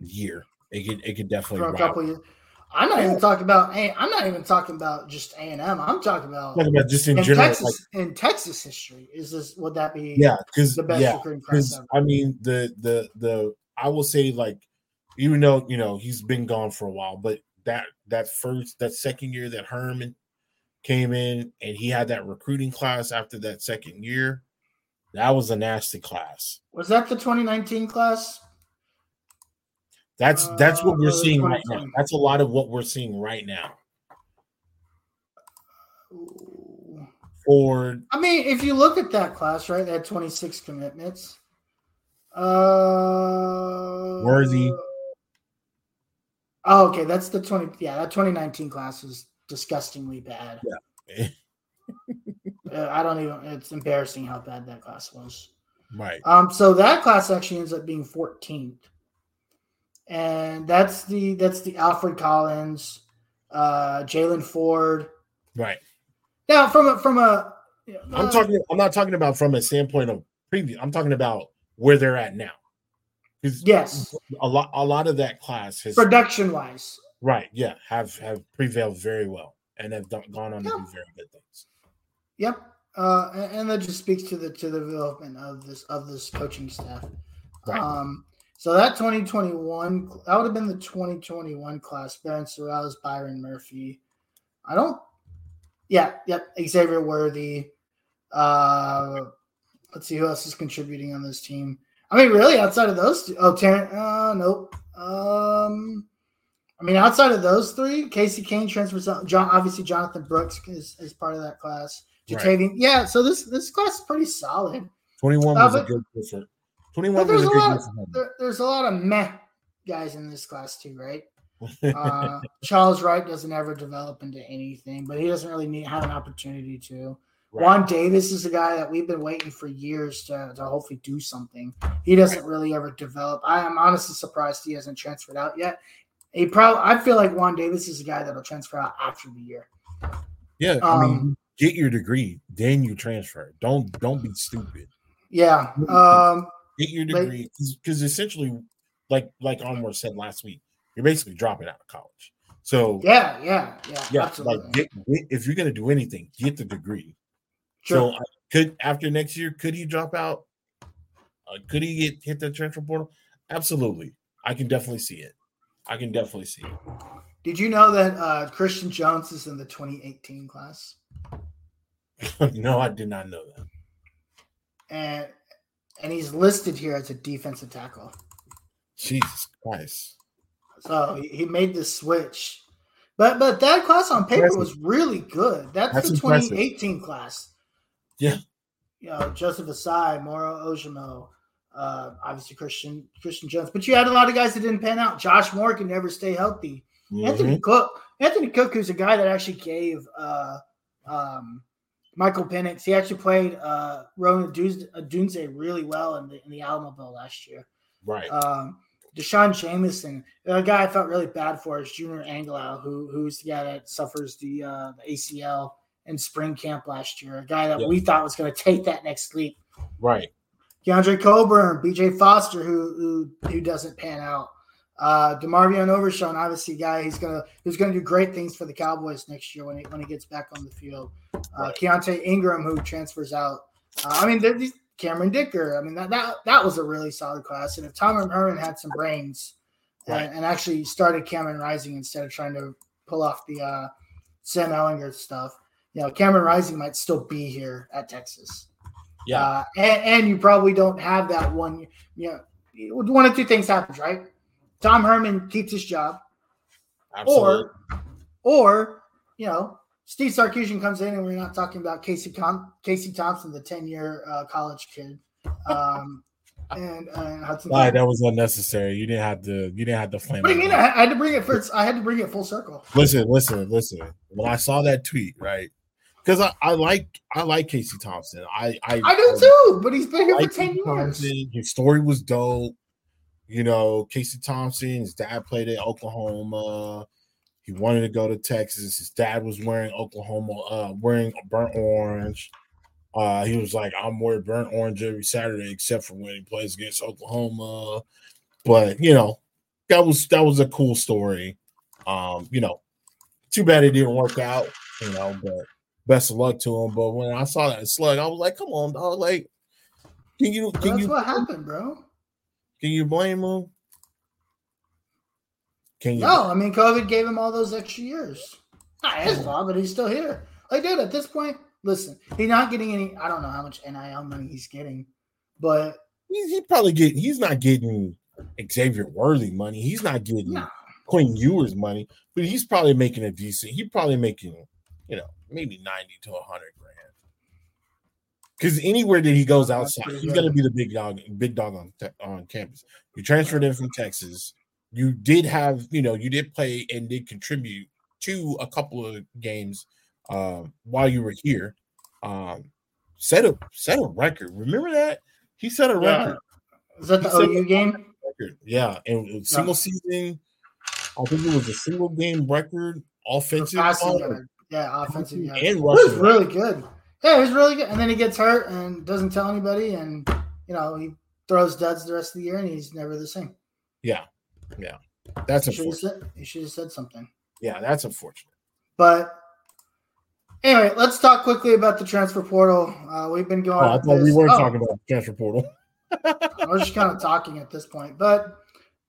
year. It could it could definitely for a couple years. I'm not even talking about. I'm not even talking about just A and M. I'm talking about Talking about just in, in general, Texas. like in Texas history, is this would that be? yeah, because the best yeah, recruiting class because ever. I mean the the the I will say like even though you know he's been gone for a while, but that that first that second year that Herman came in and he had that recruiting class after that second year, that was a nasty class. Was that the 2019 class? That's that's what Uh, we're seeing right now. That's a lot of what we're seeing right now. Ooh. For I mean, if you look at that class, right, they had 26 commitments. Uh, Worthy. Oh, okay, that's the 20. Yeah, that 2019 class was disgustingly bad. Uh, I don't even. It's embarrassing how bad that class was. right, Um, so that class actually ends up being 14th, and that's the that's the Alfred Collins, uh, Jalen Ford. right. Now, from a from a, I'm uh, talking. I'm not talking about from a standpoint of previous. I'm talking about where they're at now. yes, a lot. A lot of that class has production wise. right. Yeah, have have prevailed very well and have done, gone on to do very good things. Yep, uh, and, and that just speaks to the to the development of this of this coaching staff. Right. Um, so that 2021, that would have been the 2021 class. Ben Sorrells, Byron Murphy. I don't. Yeah, yep. Xavier Worthy. Uh, let's see who else is contributing on this team. I mean, really, outside of those two, oh, Taryn, uh, nope. Um, I mean, outside of those three, Casey Cain transfers. John, obviously, Jonathan Brooks is, is part of that class. Ja'Tavion, right. yeah. So this this class is pretty solid. Twenty one was a good different. 21 well, there's, a lot, there, there's a lot of meh guys in this class too, right? uh, Charles Wright doesn't ever develop into anything, but he doesn't really need have an opportunity to. Right. Juan Davis is a guy that we've been waiting for years to, to hopefully do something. He doesn't really ever develop. I am honestly surprised he hasn't transferred out yet. He probably I feel like Juan Davis is a guy that'll transfer out after the year. Yeah, um, I mean, um, get your degree, then you transfer. Don't don't be stupid. Yeah. Mm-hmm. Um, Get your degree because essentially, like like Onward said last week, you're basically dropping out of college. So yeah, yeah, yeah, yeah, absolutely. like get, get, if you're gonna do anything, get the degree. Sure. So could after next year, could he drop out? Uh, could he get hit the transfer portal? Absolutely, I can definitely see it. I can definitely see it. Did you know that uh, Christian Jones is in the 2018 class? no, I did not know that. And and he's listed here as a defensive tackle. Jesus Christ. So he, made the switch. But but that class on paper Impressive. was really good. That's, That's the impressive. 2018 class. Yeah. You know, Joseph Ossai, Moro Ojomo, uh, obviously Christian Christian Jones. But you had a lot of guys that didn't pan out. Josh Moore can never stay healthy. Anthony Mhm. Cook, Anthony Cook, who's a guy that actually gave uh, um, Michael Penix. He actually played uh, Ronan uh, Dunze really well in the in the Alamo Bowl last year. Right. Um, D'Shawn Jamison, a guy I felt really bad for is Junior Angilau, who who's the guy that suffers the, uh, the ACL in spring camp last year. A guy that Yeah. we thought was going to take that next leap. right. Keondre Coburn, BJ Foster, who who who doesn't pan out. Uh Demarvion Overshown, obviously guy he's gonna he's gonna do great things for the Cowboys next year when he when he gets back on the field. Uh Right. Keaontay Ingram, who transfers out. Uh, I mean, these Cameron Dicker. I mean, that, that that was a really solid class. And if Tom Herman had some brains Right. and, and actually started Cameron Rising instead of trying to pull off the uh Sam Ehlinger stuff, you know, Cameron Rising might still be here at Texas. Yeah. Uh, and, and you probably don't have that one. You know, one of two things happens, right? Tom Herman keeps his job, Absolutely. or, or you know, Steve Sarkisian comes in, and we're not talking about Casey Com- Casey Thompson, the ten-year uh, college kid, um, and, and Hudson. Why, that was unnecessary. You didn't have to. You didn't have to flame. what do you mean? I, I had to bring it for. I had to bring it full circle. Listen, listen, listen. When I saw that tweet, right? Because I, I like I like Casey Thompson. I I, I do too, but he's been here like for ten Casey years. Thompson. His story was dope. You know, Casey Thompson, his dad played at Oklahoma. He wanted to go to Texas. His dad was wearing Oklahoma, uh, wearing burnt orange. Uh, he was like, I'm wearing burnt orange every Saturday, except for when he plays against Oklahoma. But you know, that was that was a cool story. Um, you know, too bad it didn't work out, you know, but best of luck to him. But when I saw that slug, I was like, come on, dog. Like, can you can That's you what happened, bro. Can you blame him? Can you No, I mean COVID gave him all those extra years. Not his oh. fault, but he's still here. Like, dude, at this point, listen, he's not getting any. I don't know how much NIL money he's getting, but He's he probably getting. He's not getting Xavier Worthy money. He's not getting no, Quinn Ewers money, but he's probably making a decent. He's probably making, you know, maybe ninety to hundred. Because anywhere that he goes outside, he's going to be the big dog, big dog on te- on campus. You transferred in from Texas. You did have, you know, you did play and did contribute to a couple of games um, while you were here. Um, set a set a record. Remember that he set a Yeah. record. is that the OU game? record. Yeah, and single season. I think it was a single game record, offensive uh. Yeah, offensive yard. and It was really good. Yeah, it was really good. And then he gets hurt and doesn't tell anybody, and you know he throws duds the rest of the year, and he's never the same. Yeah, yeah, that's He unfortunate. said, he should have said something. Yeah, that's unfortunate. But anyway, let's talk quickly about the transfer portal. Uh, we've been going. Oh, I thought we weren't oh, talking about transfer portal. We're just kind of talking at this point, but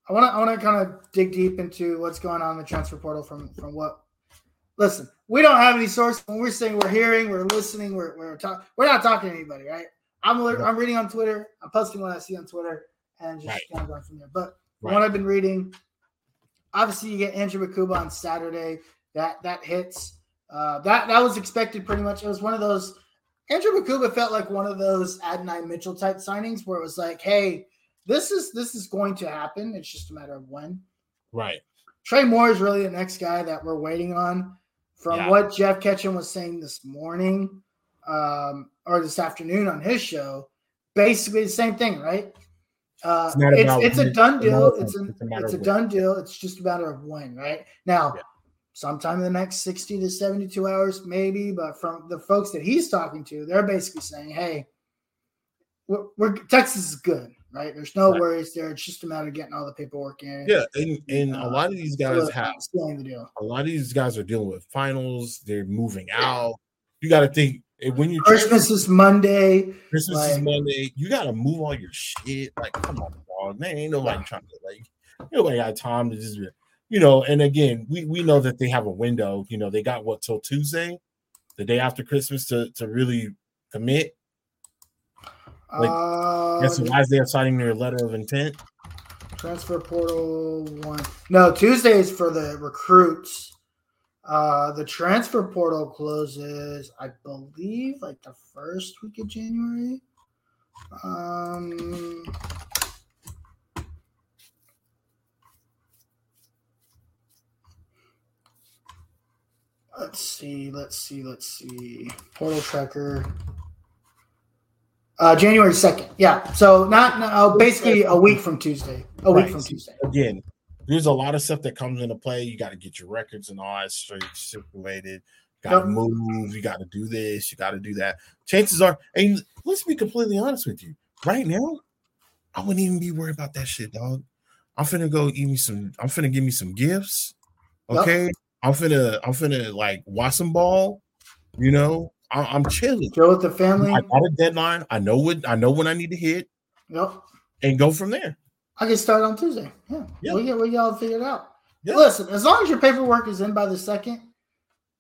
I want to I want to kind of dig deep into what's going on in the transfer portal from from what. Listen, we don't have any source when we're saying we're hearing, we're listening, we're we're talking. We're not talking to anybody, right? I'm I'm reading on Twitter. I'm posting what I see on Twitter, and just Right. kind of going from there. But Right. what I've been reading, obviously, you get Andrew Mukuba on Saturday. That that hits. Uh, that that was expected pretty much. It was one of those. Andrew Mukuba felt like one of those Adonai Mitchell type signings where it was like, hey, this is this is going to happen. It's just a matter of when. Right. Trey Moore is really the next guy that we're waiting on. From Yeah. what Jeff Ketchum was saying this morning um, or this afternoon on his show, basically the same thing, right? Uh, It's it's it's a done deal. not- It's a it's a it's a done deal. It's just a matter of when, right? Now, Yeah. sometime in the next 60 to 72 hours, maybe. But from the folks that he's talking to, they're basically saying, hey, we're, we're Texas is good, right? There's no Right. worries there. It's just a matter of getting all the paperwork in. Yeah, and, and a lot of these guys have the deal. a lot of these guys are dealing with finals. They're moving out. You got to think eh, when you Christmas is Monday. Christmas is Monday. You got to move all your shit. Like, come on, dog. Man, ain't nobody trying to like. Nobody got time to just, you know. And again, we we know that they have a window. You know, they got what till Tuesday, the day after Christmas, to to really commit. Like, uh, That's why they're signing their letter of intent. transfer portal one. No, Tuesdays for the recruits. Uh, the transfer portal closes, I believe, like the first week of January. Um, let's see, let's see, let's see. Portal tracker. Uh, January second. Yeah. So not, not oh, basically a week from Tuesday. A week Right. from Tuesday. Again, there's a lot of stuff that comes into play. You got to get your records and all that straight situated. Got to Yep. move. You got to do this. You got to do that. Chances are, and let's be completely honest with you. Right now, I wouldn't even be worried about that shit, dog. I'm finna go eat me some. I'm finna give me some gifts. Yep. Okay, I'm finna. I'm finna like watch some ball. You know, I, I'm chilling. Chill with the family. I got a deadline. I know what. I know when I need to hit Yep. and go from there. I can start on Tuesday. Yeah. Yeah. We get we got all figured out. Yeah. Listen, as long as your paperwork is in by the second,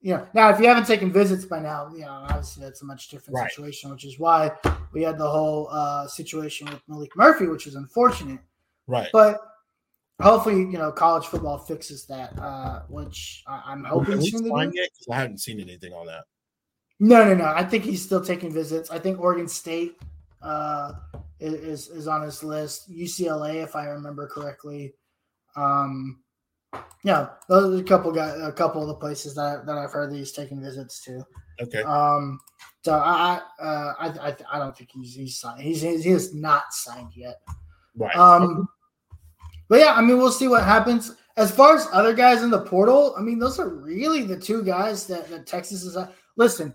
you know. Now, if you haven't taken visits by now, you know, obviously that's a much different Right. situation, which is why we had the whole uh, situation with Malik Murphy, which is unfortunate. Right. But hopefully, you know, college football fixes that, uh, which I, I'm hoping At it's least to do. yet? I haven't seen anything on that. No, no, no. I think he's still taking visits. I think Oregon State uh, is is on his list. UCLA, if I remember correctly. Um, yeah, those are a couple guys, a couple of the places that that I've heard that he's taking visits to. Okay. Um, so I, I, uh, I, I, I don't think he's he's signed. He's he is not signed yet. right. Um, but yeah, I mean, we'll see what happens. As far as other guys in the portal, I mean, those are really the two guys that, that Texas is. Listen,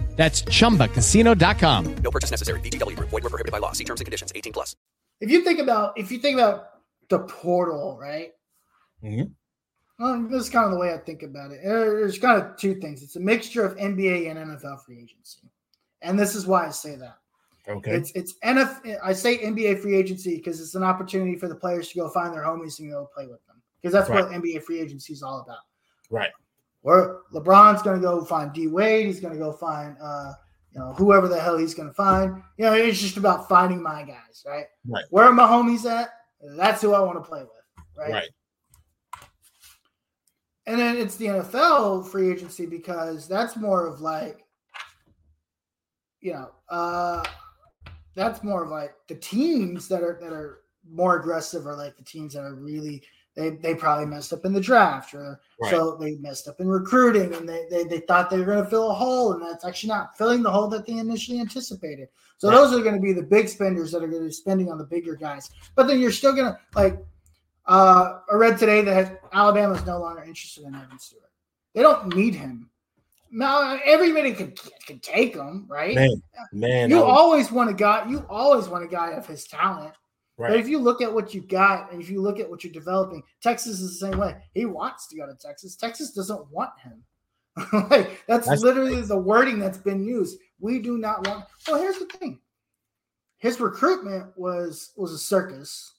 That's chumbacasino.com. No purchase necessary. VGW Group. Void were prohibited by law. See terms and conditions. 18 plus. if you think about if you think about the portal, right? Mhm. Well, this is kind of the way I think about it. Uh, There's kind of two things. It's a mixture of NBA and NFL free agency, and this is why I say that. Okay. It's it's NF. I say NBA free agency because it's an opportunity for the players to go find their homies and go play with them because that's what NBA free agency is all about. right. Where LeBron's going to go find D Wade, he's going to go find uh, you know whoever the hell he's going to find. You know, it's just about finding my guys, right? Right. Where are my homies at? That's who I want to play with, right? Right. And then it's the NFL free agency because that's more of like, you know, uh, that's more of like the teams that are that are more aggressive are like the teams that are really they they probably messed up in the draft or Right. so they messed up in recruiting and they they, they thought they were going to fill a hole and that's actually not filling the hole that they initially anticipated. So Right. those are going to be the big spenders that are going to be spending on the bigger guys. But then you're still going to like uh, I read today that alabama is no longer interested in Evan Stewart. They don't need him. Now everybody can can take him, right? Man, man. you always want a guy. You always want a guy of his talent. But if you look at what you got and if you look at what you're developing, Texas is the same way. He wants to go to Texas. Texas doesn't want him. like that's, That's- literally the wording that's been used. We do not want. Well, here's the thing. His recruitment was was a circus,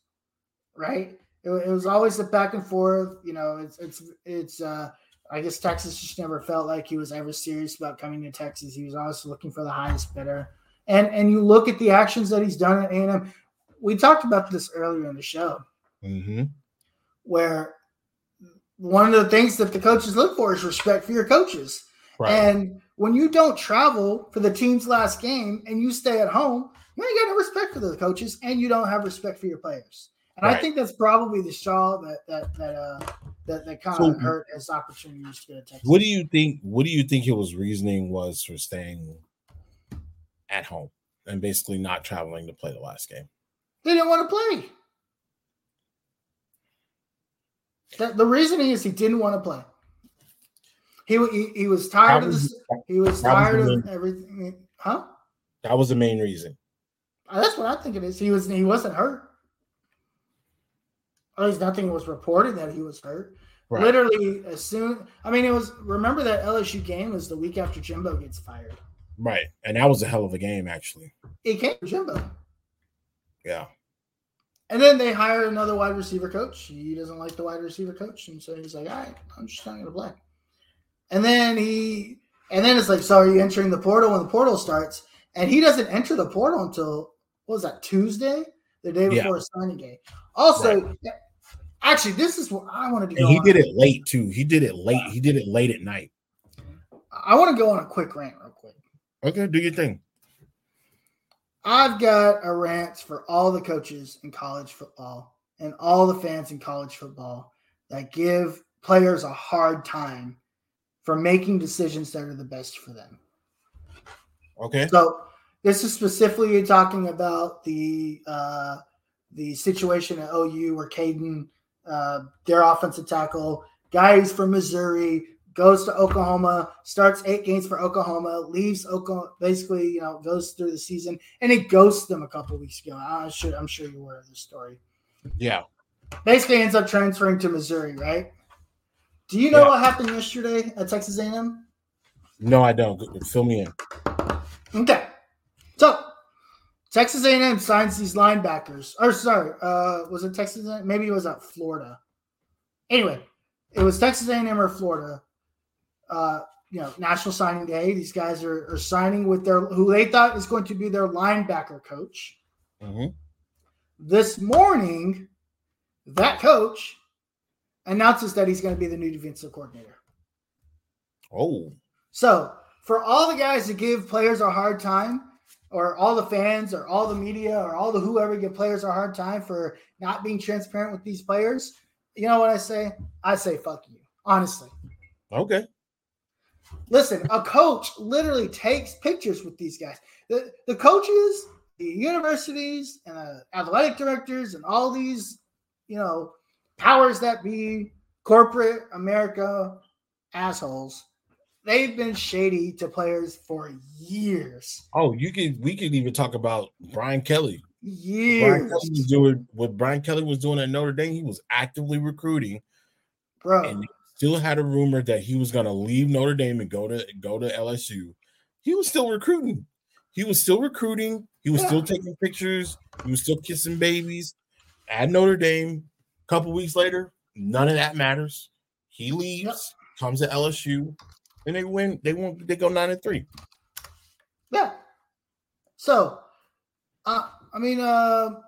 right? It, it was always a back and forth. You know, it's it's it's. uh I guess Texas just never felt like he was ever serious about coming to Texas. He was always looking for the highest bidder. And and you look at the actions that he's done at A&M. We talked about this earlier in the show, Mhm. where one of the things that the coaches look for is respect for your coaches. Right. And when you don't travel for the team's last game and you stay at home, you ain't got no respect for the coaches and you don't have respect for your players. And I think that's probably the straw that that that uh that, that kind So- of hurt his opportunities to get a Texas. What do you think? What do you think his reasoning was for staying at home and basically not traveling to play the last game? They didn't want to play. The, the reasoning is he didn't want to play. He, he, he was tired That of was- this. He was that was tired of everything. Huh? That was the main reason. Uh, That's what I think it is. He was he wasn't hurt. At least nothing was reported that he was hurt. Right. Literally, as soon I mean, it was. Remember that LSU game was the week after Jimbo gets fired. Right. And that was a hell of a game, actually. It came Jimbo, Yeah. and then they hire another wide receiver coach. He doesn't like the wide receiver coach, and so he's like, "All right, I'm just not going to play." And then he, and then it's like, "So are you entering the portal when the portal starts?" And he doesn't enter the portal until what was that Tuesday, the day Yeah. before signing day. Also, actually, this is what I wanted to. And he did it late too. He did it late. He did it late at night. I want to go on a quick rant, real quick. Okay, do your thing. I've got a rant for all the coaches in college football and all the fans in college football that give players a hard time for making decisions that are the best for them. Okay. So this is specifically talking about the uh, the situation at OU where Cayden, uh, their offensive tackle, guy who's from Missouri, goes to Oklahoma, starts eight games for Oklahoma, leaves Oklahoma, basically, you know, goes through the season, and he ghosts them a couple weeks ago. I'm sure, I'm sure you're aware of this story. Yeah. Basically, ends up transferring to Missouri, right? Do you know Yeah. what happened yesterday at Texas A&M? No, I don't. Fill me in. Okay. So Texas A&M signs these linebackers. Or sorry, uh, was it Texas? A&M? Maybe it was at Florida. Anyway, it was Texas A&M or Florida. Uh, you know, National Signing Day. These guys are, are signing with their who they thought is going to be their linebacker coach. hmm This morning, that coach announces that he's going to be the new defensive coordinator. Oh, So, for all the guys that give players a hard time, or all the fans, or all the media, or all the whoever give players a hard time for not being transparent with these players, you know what I say? I say, fuck you, honestly. okay. Listen, a coach literally takes pictures with these guys. The, the coaches, the universities, and the athletic directors, and all these, you know, powers that be, corporate America assholes, they've been shady to players for years. Oh, you could. We could even talk about Brian Kelly. Brian Years. Kelly was doing what Brian Kelly was doing at Notre Dame. He was actively recruiting, Bro, and still had a rumor that he was going to leave Notre Dame and go to go to LSU. He was still recruiting. He was still recruiting. He was still taking pictures. He was still kissing babies at Notre Dame. A couple weeks later, none of that matters. He leaves, Yep. comes to LSU, and they win. They won't. They go nine and three. Yeah. So, uh, I mean, uh,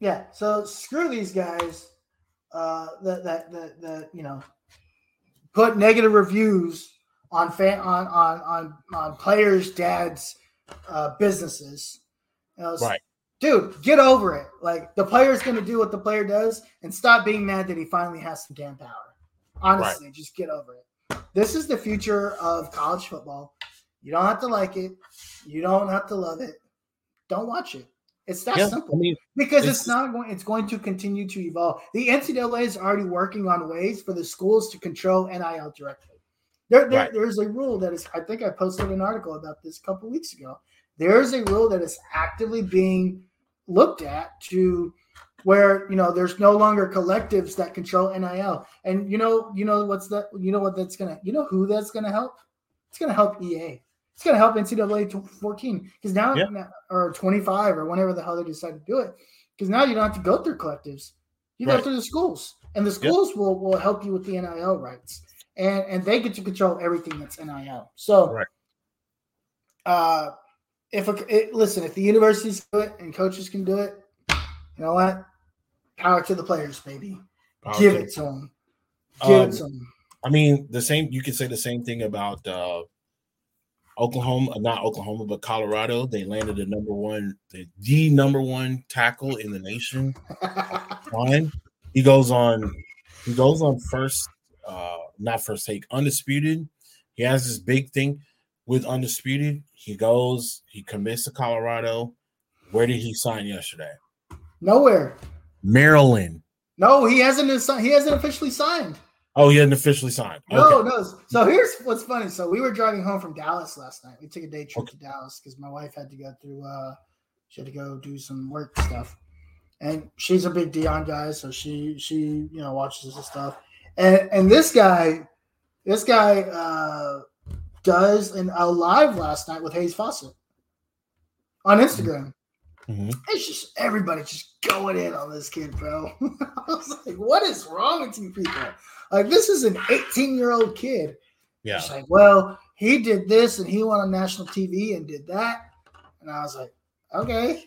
yeah. So screw these guys. Uh, that that that that you know, put negative reviews on fan on on on on players' dads' uh, businesses. Know, Right. Dude, get over it. Like the player's going to do what the player does, and stop being mad that he finally has some damn power. Honestly, just get over it. This is the future of college football. You don't have to like it. You don't have to love it. Don't watch it. It's that Yeah, simple. I mean, because it's- it's, not going. It's going to continue to evolve. The NCAA is already working on ways for the schools to control NIL directly. There, there- Right. there's a rule that is. I think I posted an article about this a couple weeks ago. There is a rule that is actively being looked at to where you know there's no longer collectives that control NIL. And you know, you know what's that? You know what that's gonna. You know who that's gonna help? It's gonna help EA. It's gonna help NCAA 14 because now, Yeah. now- or 25 or whenever the hell they decide to do it. Because now you don't have to go through collectives. You go through the schools, and the schools will will help you with the NIL rights, and and they get to control everything that's NIL. So, Right. uh, if a, it, listen, if the universities do it and coaches can do it, you know what? Power to the players, baby. Power Give to it to them. Give Um, it to them. I mean, the same. You could say the same thing about uh, Oklahoma, not Oklahoma, but Colorado. They landed the number one, the, the number one tackle in the nation. Fine. He goes on, he goes on first, uh, not first take, undisputed. He has this big thing with undisputed. He goes, he commits to Colorado. Where did he sign yesterday? Nowhere. Maryland. No, he hasn't. He hasn't officially signed. Oh, he hadn't officially signed. No, Okay. no. So here's what's funny. So we were driving home from Dallas last night. We took a day trip Okay. to Dallas because my wife had to go through. uh She had to go do some work stuff, and she's a big Dion guy, so she she you know watches this stuff. And and this guy, this guy uh does an a live last night with Hayes Fawcett on Instagram. Mhm. It's just everybody just going in on this kid, bro. I was like, what is wrong with you people? Like, this is an 18 year old kid. Yeah. It's like, well, he did this and he went on national TV and did that. And I was like, okay.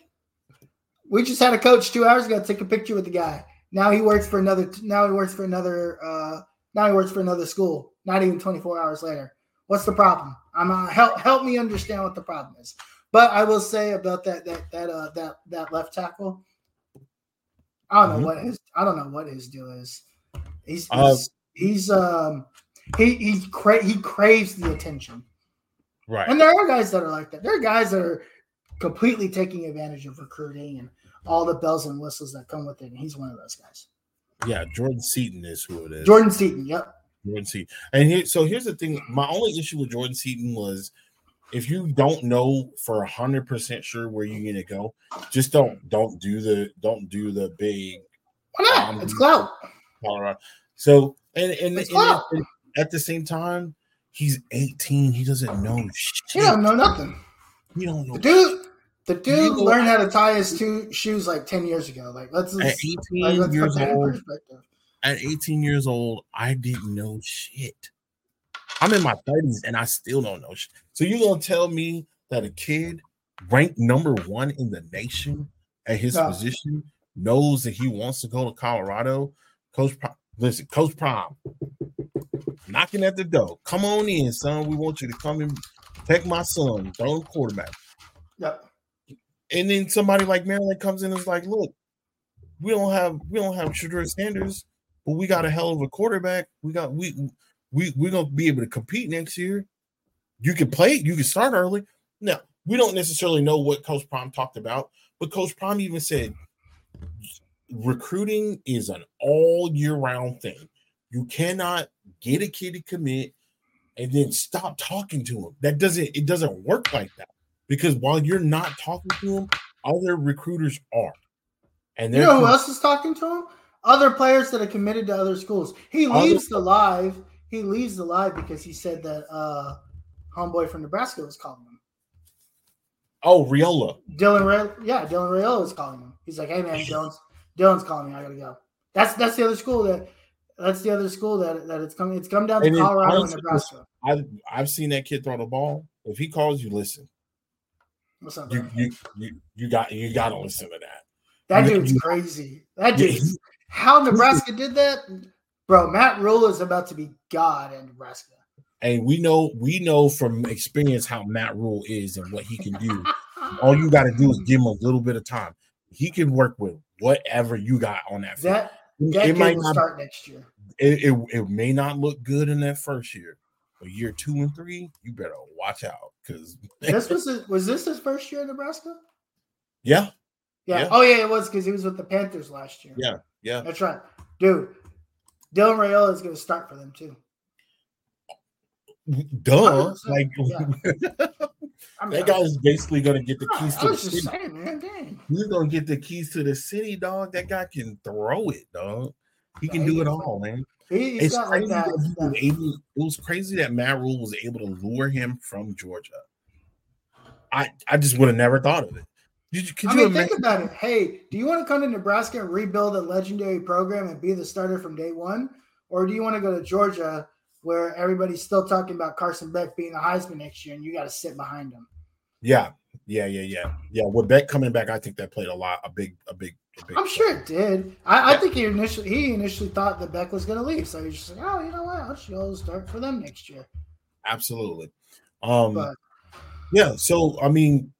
We just had a coach two hours ago take a picture with the guy. Now he works for another. Now he works for another. uh Now he works for another school. Not even 24 hours later. What's the problem? I'm uh, help help me understand what the problem is. But I will say about that that that uh that that left tackle. I don't know Mhm. what his I don't know what his deal is. He's Uh, he's, he's um he he cra- he craves the attention. Right. And there are guys that are like that. There are guys that are completely taking advantage of recruiting and all the bells and whistles that come with it. And he's one of those guys. Yeah. Jordan Seaton is who it is. Jordan Seaton. Yep. Jordan Seaton. And here, so here's the thing. My only issue with Jordan Seaton was if you don't know for a hundred percent sure where you're gonna go, just don't don't do the don't do the big Why not? Um, it's clout. Colorado. So and and, and clout. at, the same time, he's 18. He doesn't know shit. He don't know nothing. He don't know The dude, the dude You know- learned how to tie his two shoes like 10 years ago. Like let's, at let's, 18 like, let's years put that in old. At 18 years old, I didn't know shit. I'm in my 30s and I still don't know shit. So you gonna tell me that a kid ranked number one in the nation at his No. position knows that he wants to go to Colorado? Coach, Pro- listen, Coach Prime, knocking at the door. Come on in, son. We want you to come and take my son, throw him quarterback. Yep. And then somebody like Maryland comes in and is like, look, we don't have we don't have Shedeur Sanders, but we got a hell of a quarterback. We got we we we're gonna be able to compete next year. You can play, you can start early. Now, we don't necessarily know what Coach Prime talked about, but Coach Prime even said recruiting is an all year round thing. You cannot get a kid to commit and then stop talking to him. That doesn't it doesn't work like that because while you're not talking to him, other recruiters are. And You know who else is talking to him? Other players that are committed to other schools. He Other- leaves the live. He leaves the live because he said that uh homeboy from Nebraska was calling him. oh Raiola. Dylan Ray, yeah, Dylan Raiola is calling him. He's like, "Hey man, Dylan's Dylan's calling me. I gotta go." That's that's the other school that that's the other school that that it's coming. It's come down to And Colorado and Nebraska. I've I've seen that kid throw the ball. If he calls you, listen. What's up, You you you, you got you gotta listen to that. That you- dude's you- crazy. That Yeah, how Nebraska did that, bro. Matt Rhule is about to be God in Nebraska. And we know we know from experience how Matt Rhule is and what he can do. All you got to do is give him a little bit of time. He can work with whatever you got on that. field. That that it might not start next year. it, it, it may not look good in that first year, but year two and three, you better watch out because This was his, was this his first year in Nebraska? yeah, Yeah. Yeah. Oh yeah, it was because he was with the Panthers last year. yeah, yeah. That's right, dude. Dylan Raiola is going to start for them too. Duh, 100%, like I mean, that guy's basically gonna get the keys to the city. saying, man. He's gonna get the keys to the city, dog. That guy can throw it, dog. He can do it all, man. It's like that. that he was able. It was crazy that Matt Rhule was able to lure him from Georgia. I I just would have never thought of it. Did you, could I you mean, imagine? think about it. Hey, do you want to come to Nebraska and rebuild a legendary program and be the starter from day one, or do you want to go to Georgia where everybody's still talking about Carson Beck being a Heisman next year and you got to sit behind him? Yeah, yeah, yeah, yeah, yeah. With Beck coming back, I think that played a lot, a big, a big, a big. I'm sure it did. I, I think he initially he initially thought that Beck was going to leave, so he's just like, oh, you know what? I'll just go start for them next year. absolutely. Um, But Yeah. So I mean,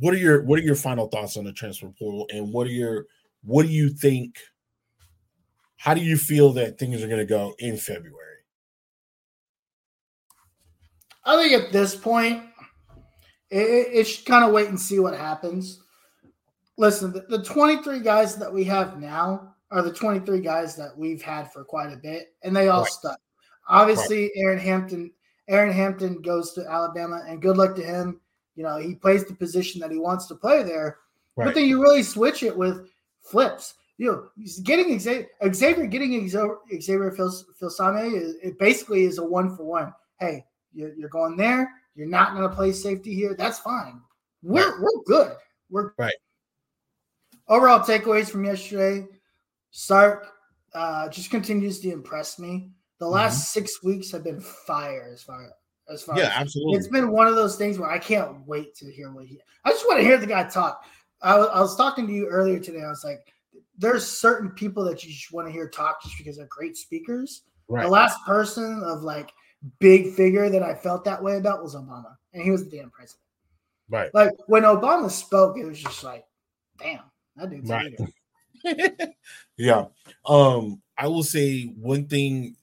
what are your what are your final thoughts on the transfer portal, and what are your what do you think? How do you feel that things are going to go in February? I think at this point, it, should kind of wait and see what happens. Listen, the, the 23 guys that we have now are the 23 guys that we've had for quite a bit, and they all Right. stuck. Obviously, Aaron Hampton, Aaron Hampton goes to Alabama, and good luck to him. You know, he plays the position that he wants to play there. But then you really switch it with flips. You know, he's getting Xavier, Xavier getting Xavier, Xavier Fils- Filsaime is it basically is a one for one. Hey, you're, you're going there. You're not going to play safety here. That's fine. We're we're good. We're Right. Overall takeaways from yesterday: Sark uh, just continues to impress me. The last six weeks have been fire as far as far Mm-hmm. Yeah, as absolutely. it's been one of those things where I can't wait to hear what he. I just want to hear the guy talk. I, I was talking to you earlier today. I was like, there's certain people that you just want to hear talk just because they're great speakers. Right. The last person of like big figure that I felt that way about was Obama, and he was the damn president. Right. Like when Obama spoke, it was just like, damn, that dude's a Right. leader. yeah. Um, I will say one thing.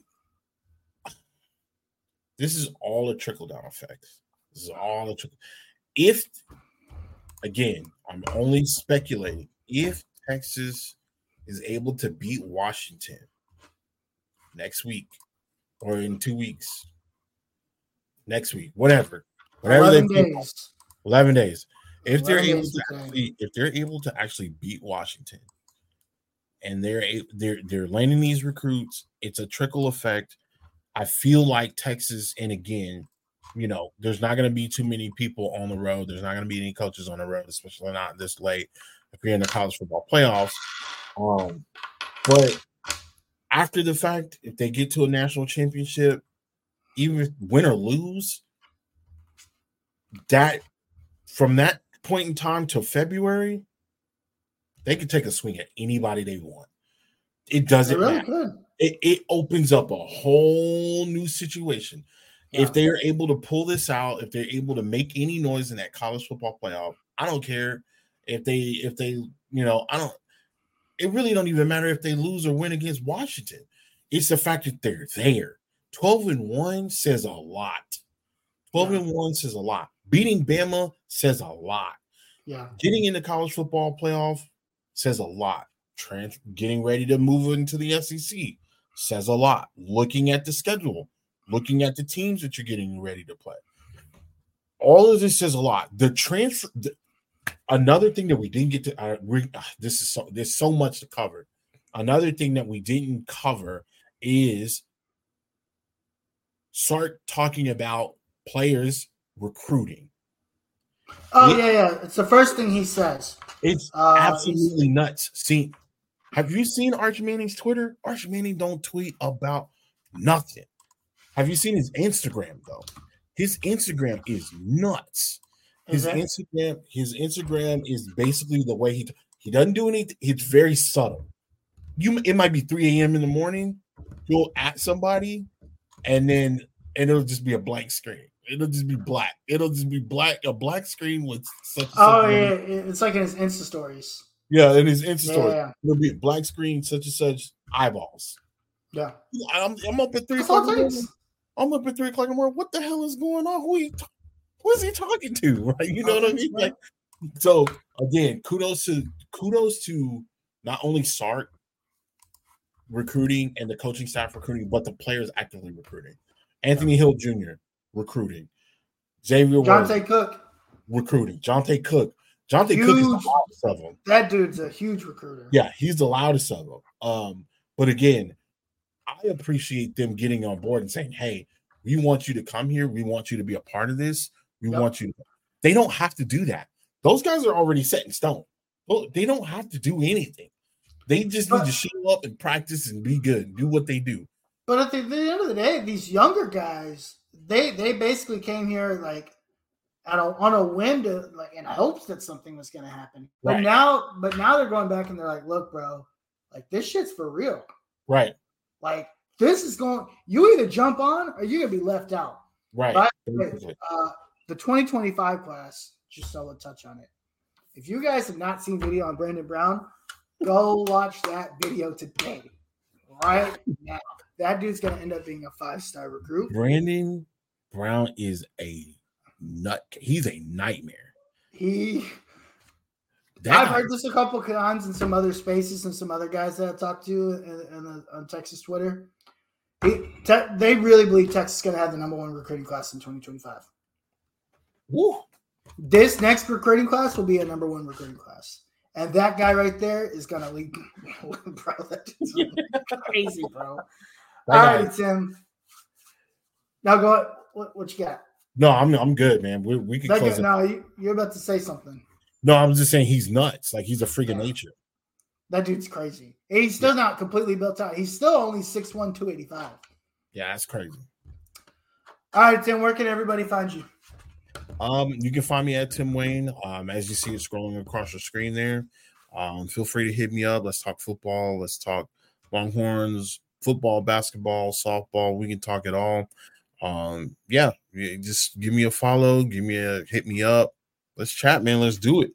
This is all a trickle down effect. This is all a trickle. If again, I'm only speculating. If Texas is able to beat Washington next week or in two weeks, next week, whatever, whatever they 11 pick, days. 11 days. If they're able to actually, if they're able to actually beat Washington and they're they're they're landing these recruits, it's a trickle effect. I feel like Texas, and again, you know, there's not going to be too many people on the road. There's not going to be any coaches on the road, especially not this late if you're in the college football playoffs. Um, but after the fact, if they get to a national championship, even if win or lose, that from that point in time till February, they can take a swing at anybody they want. It doesn't really matter. It, it opens up a whole new situation. Yeah. If they are able to pull this out, if they're able to make any noise in that college football playoff, I don't care if they if they you know I don't. It really don't even matter if they lose or win against Washington. It's the fact that they're there. Twelve and one says a lot. Twelve Yeah. and one says a lot. Beating Bama says a lot. Yeah. Getting in the college football playoff says a lot. Trans- getting ready to move into the SEC says a lot. Looking at the schedule, looking at the teams that you're getting ready to play, all of this says a lot. The transfer. The, another thing that we didn't get to. Uh, we, ah, this is so. There's so much to cover. Another thing that we didn't cover is start talking about players recruiting. Oh Yeah. yeah, yeah. It's the first thing he says. It's Uh, absolutely nuts. See, have you seen Arch Manning's Twitter? Arch Manning don't tweet about nothing. Have you seen his Instagram though? His Instagram is nuts. His Is it? Instagram, his Instagram is basically the way he he doesn't do anything. It's very subtle. You it might be 3 a.m. in the morning. You'll at somebody, and then and it'll just be a blank screen. It'll just be black. It'll just be black, a black screen with such. Oh such- Oh, yeah, it's like in his Insta stories. yeah, in his Insta story. Yeah, It'll be a black screen, such and such eyeballs. yeah. I'm, I'm up at three o'clock. in the morning. I'm up at three o'clock in the morning. What the hell is going on? Who he, ta- who is he talking to? Right? You know what I mean? Like, so again, kudos to kudos to not only Sark recruiting and the coaching staff recruiting, but the players actively recruiting. Anthony Hill Jr. recruiting. Xavier Johntay Cook, recruiting. Johntay Cook. Johntay Cook is the Huge. loudest of them. that dude's a huge recruiter. Yeah, he's the loudest of them. Um, but again, I appreciate them getting on board and saying, "Hey, we want you to come here. We want you to be a part of this. We Yep. want you." They don't have to do that. Those guys are already set in stone. Well, they don't have to do anything. They just need But- to show up and practice and be good. and Do what they do. But at the, the end of the day, these younger guys, they they basically came here like at a, on a whim to like in hopes that something was going to happen. But Right. now, but now they're going back and they're like, look, bro, like this shit's for real. Right. Like this is going. You either jump on or you're gonna be left out. Right. Basically. Uh, the 2025 class, just so a touch on it. If you guys have not seen video on Brandon Brown, go watch that video today, right now. That dude's gonna end up being a five star recruit. Brandon Brown is a nut. He's a nightmare. He, That I've heard this a couple times in some other spaces and some other guys that I talked to in, in the, on Texas Twitter. He, te- they really believe Texas is gonna have the number one recruiting class in 2025. Woo. This next recruiting class will be a number one recruiting class. And that guy right there is gonna lead bro. That's crazy, bro. That All guy- right, Tim. Now go what, what you got? No, I'm I'm good, man. We we can That close it. no, you, you're about to say something. No, I'm just saying he's nuts. Like he's a freak of nature. That dude's crazy. And He's still not completely built out. He's still only 6'1, 285. Yeah, that's crazy. All right, Tim, where can everybody find you? Um, you can find me at Tim Wayne. Um, as you see it scrolling across your screen there. Um, feel free to hit me up. Let's talk football. Let's talk Longhorns, football, basketball, softball. We can talk it all. Um, yeah, just give me a follow, give me a hit me up. Let's chat, man. Let's do it.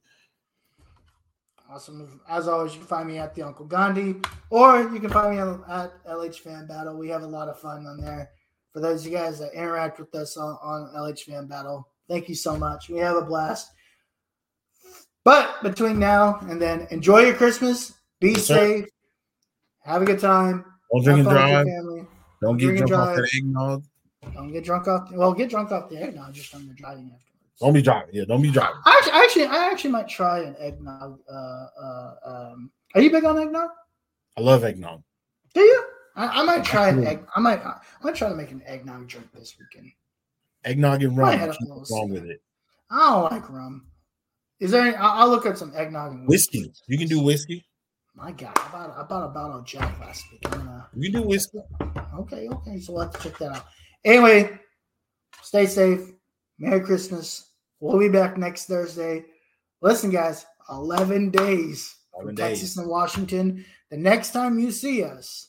Awesome. As always, you can find me at the Uncle Gandhi, or you can find me at LH Fan Battle. We have a lot of fun on there. For those of you guys that interact with us on, on LH Fan Battle, thank you so much. We have a blast. But between now and then, enjoy your Christmas. Be Yes, sir. safe. Have a good time. Don't drink and drive. Don't get drunk off the eggnog. Don't get drunk off. Well, get drunk off the eggnog just on your driving afterwards. Don't be driving. Yeah, don't be driving. I actually, actually, I actually might try an eggnog. Uh, uh, um, are you big on eggnog? I love eggnog. Do you? I, I might try an egg. I might. I might try to make an eggnog drink this weekend. Eggnog and rum. What's wrong with it? I don't like rum. Is there? Any, I'll, I'll look at some eggnog and Whiskey. You can do whiskey. My God, I bought, I bought a bottle of Jack last week. I'm gonna. You can do whiskey. Okay, okay. So we'll have to check that out. Anyway, stay safe. Merry Christmas. We'll be back next Thursday. Listen, guys, 11 days from 11 Texas and Washington. The next time you see us,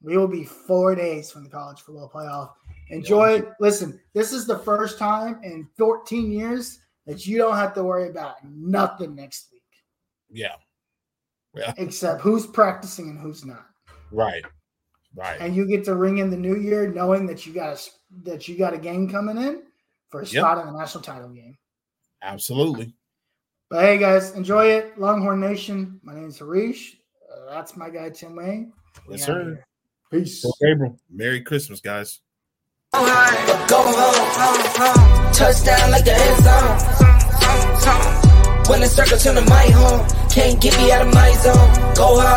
we will be four days from the college football playoff. Enjoy it. Listen, this is the first time in 14 years that you don't have to worry about nothing next week Yeah. Yeah. except who's practicing and who's not. Right. Right. and you get to ring in the new year knowing that you got a that you got a game coming in for a Yep. spot in the national title game. Absolutely. But hey, guys, enjoy it, Longhorn Nation. My name is Harish. Uh, that's my guy Tim Wayne. Yes, sir. Peace. So, Gabriel, Merry Christmas, guys. Go home, home, home. Touchdown like the end zone. When the circle turn to my home, can't get me out of my zone. Go hard.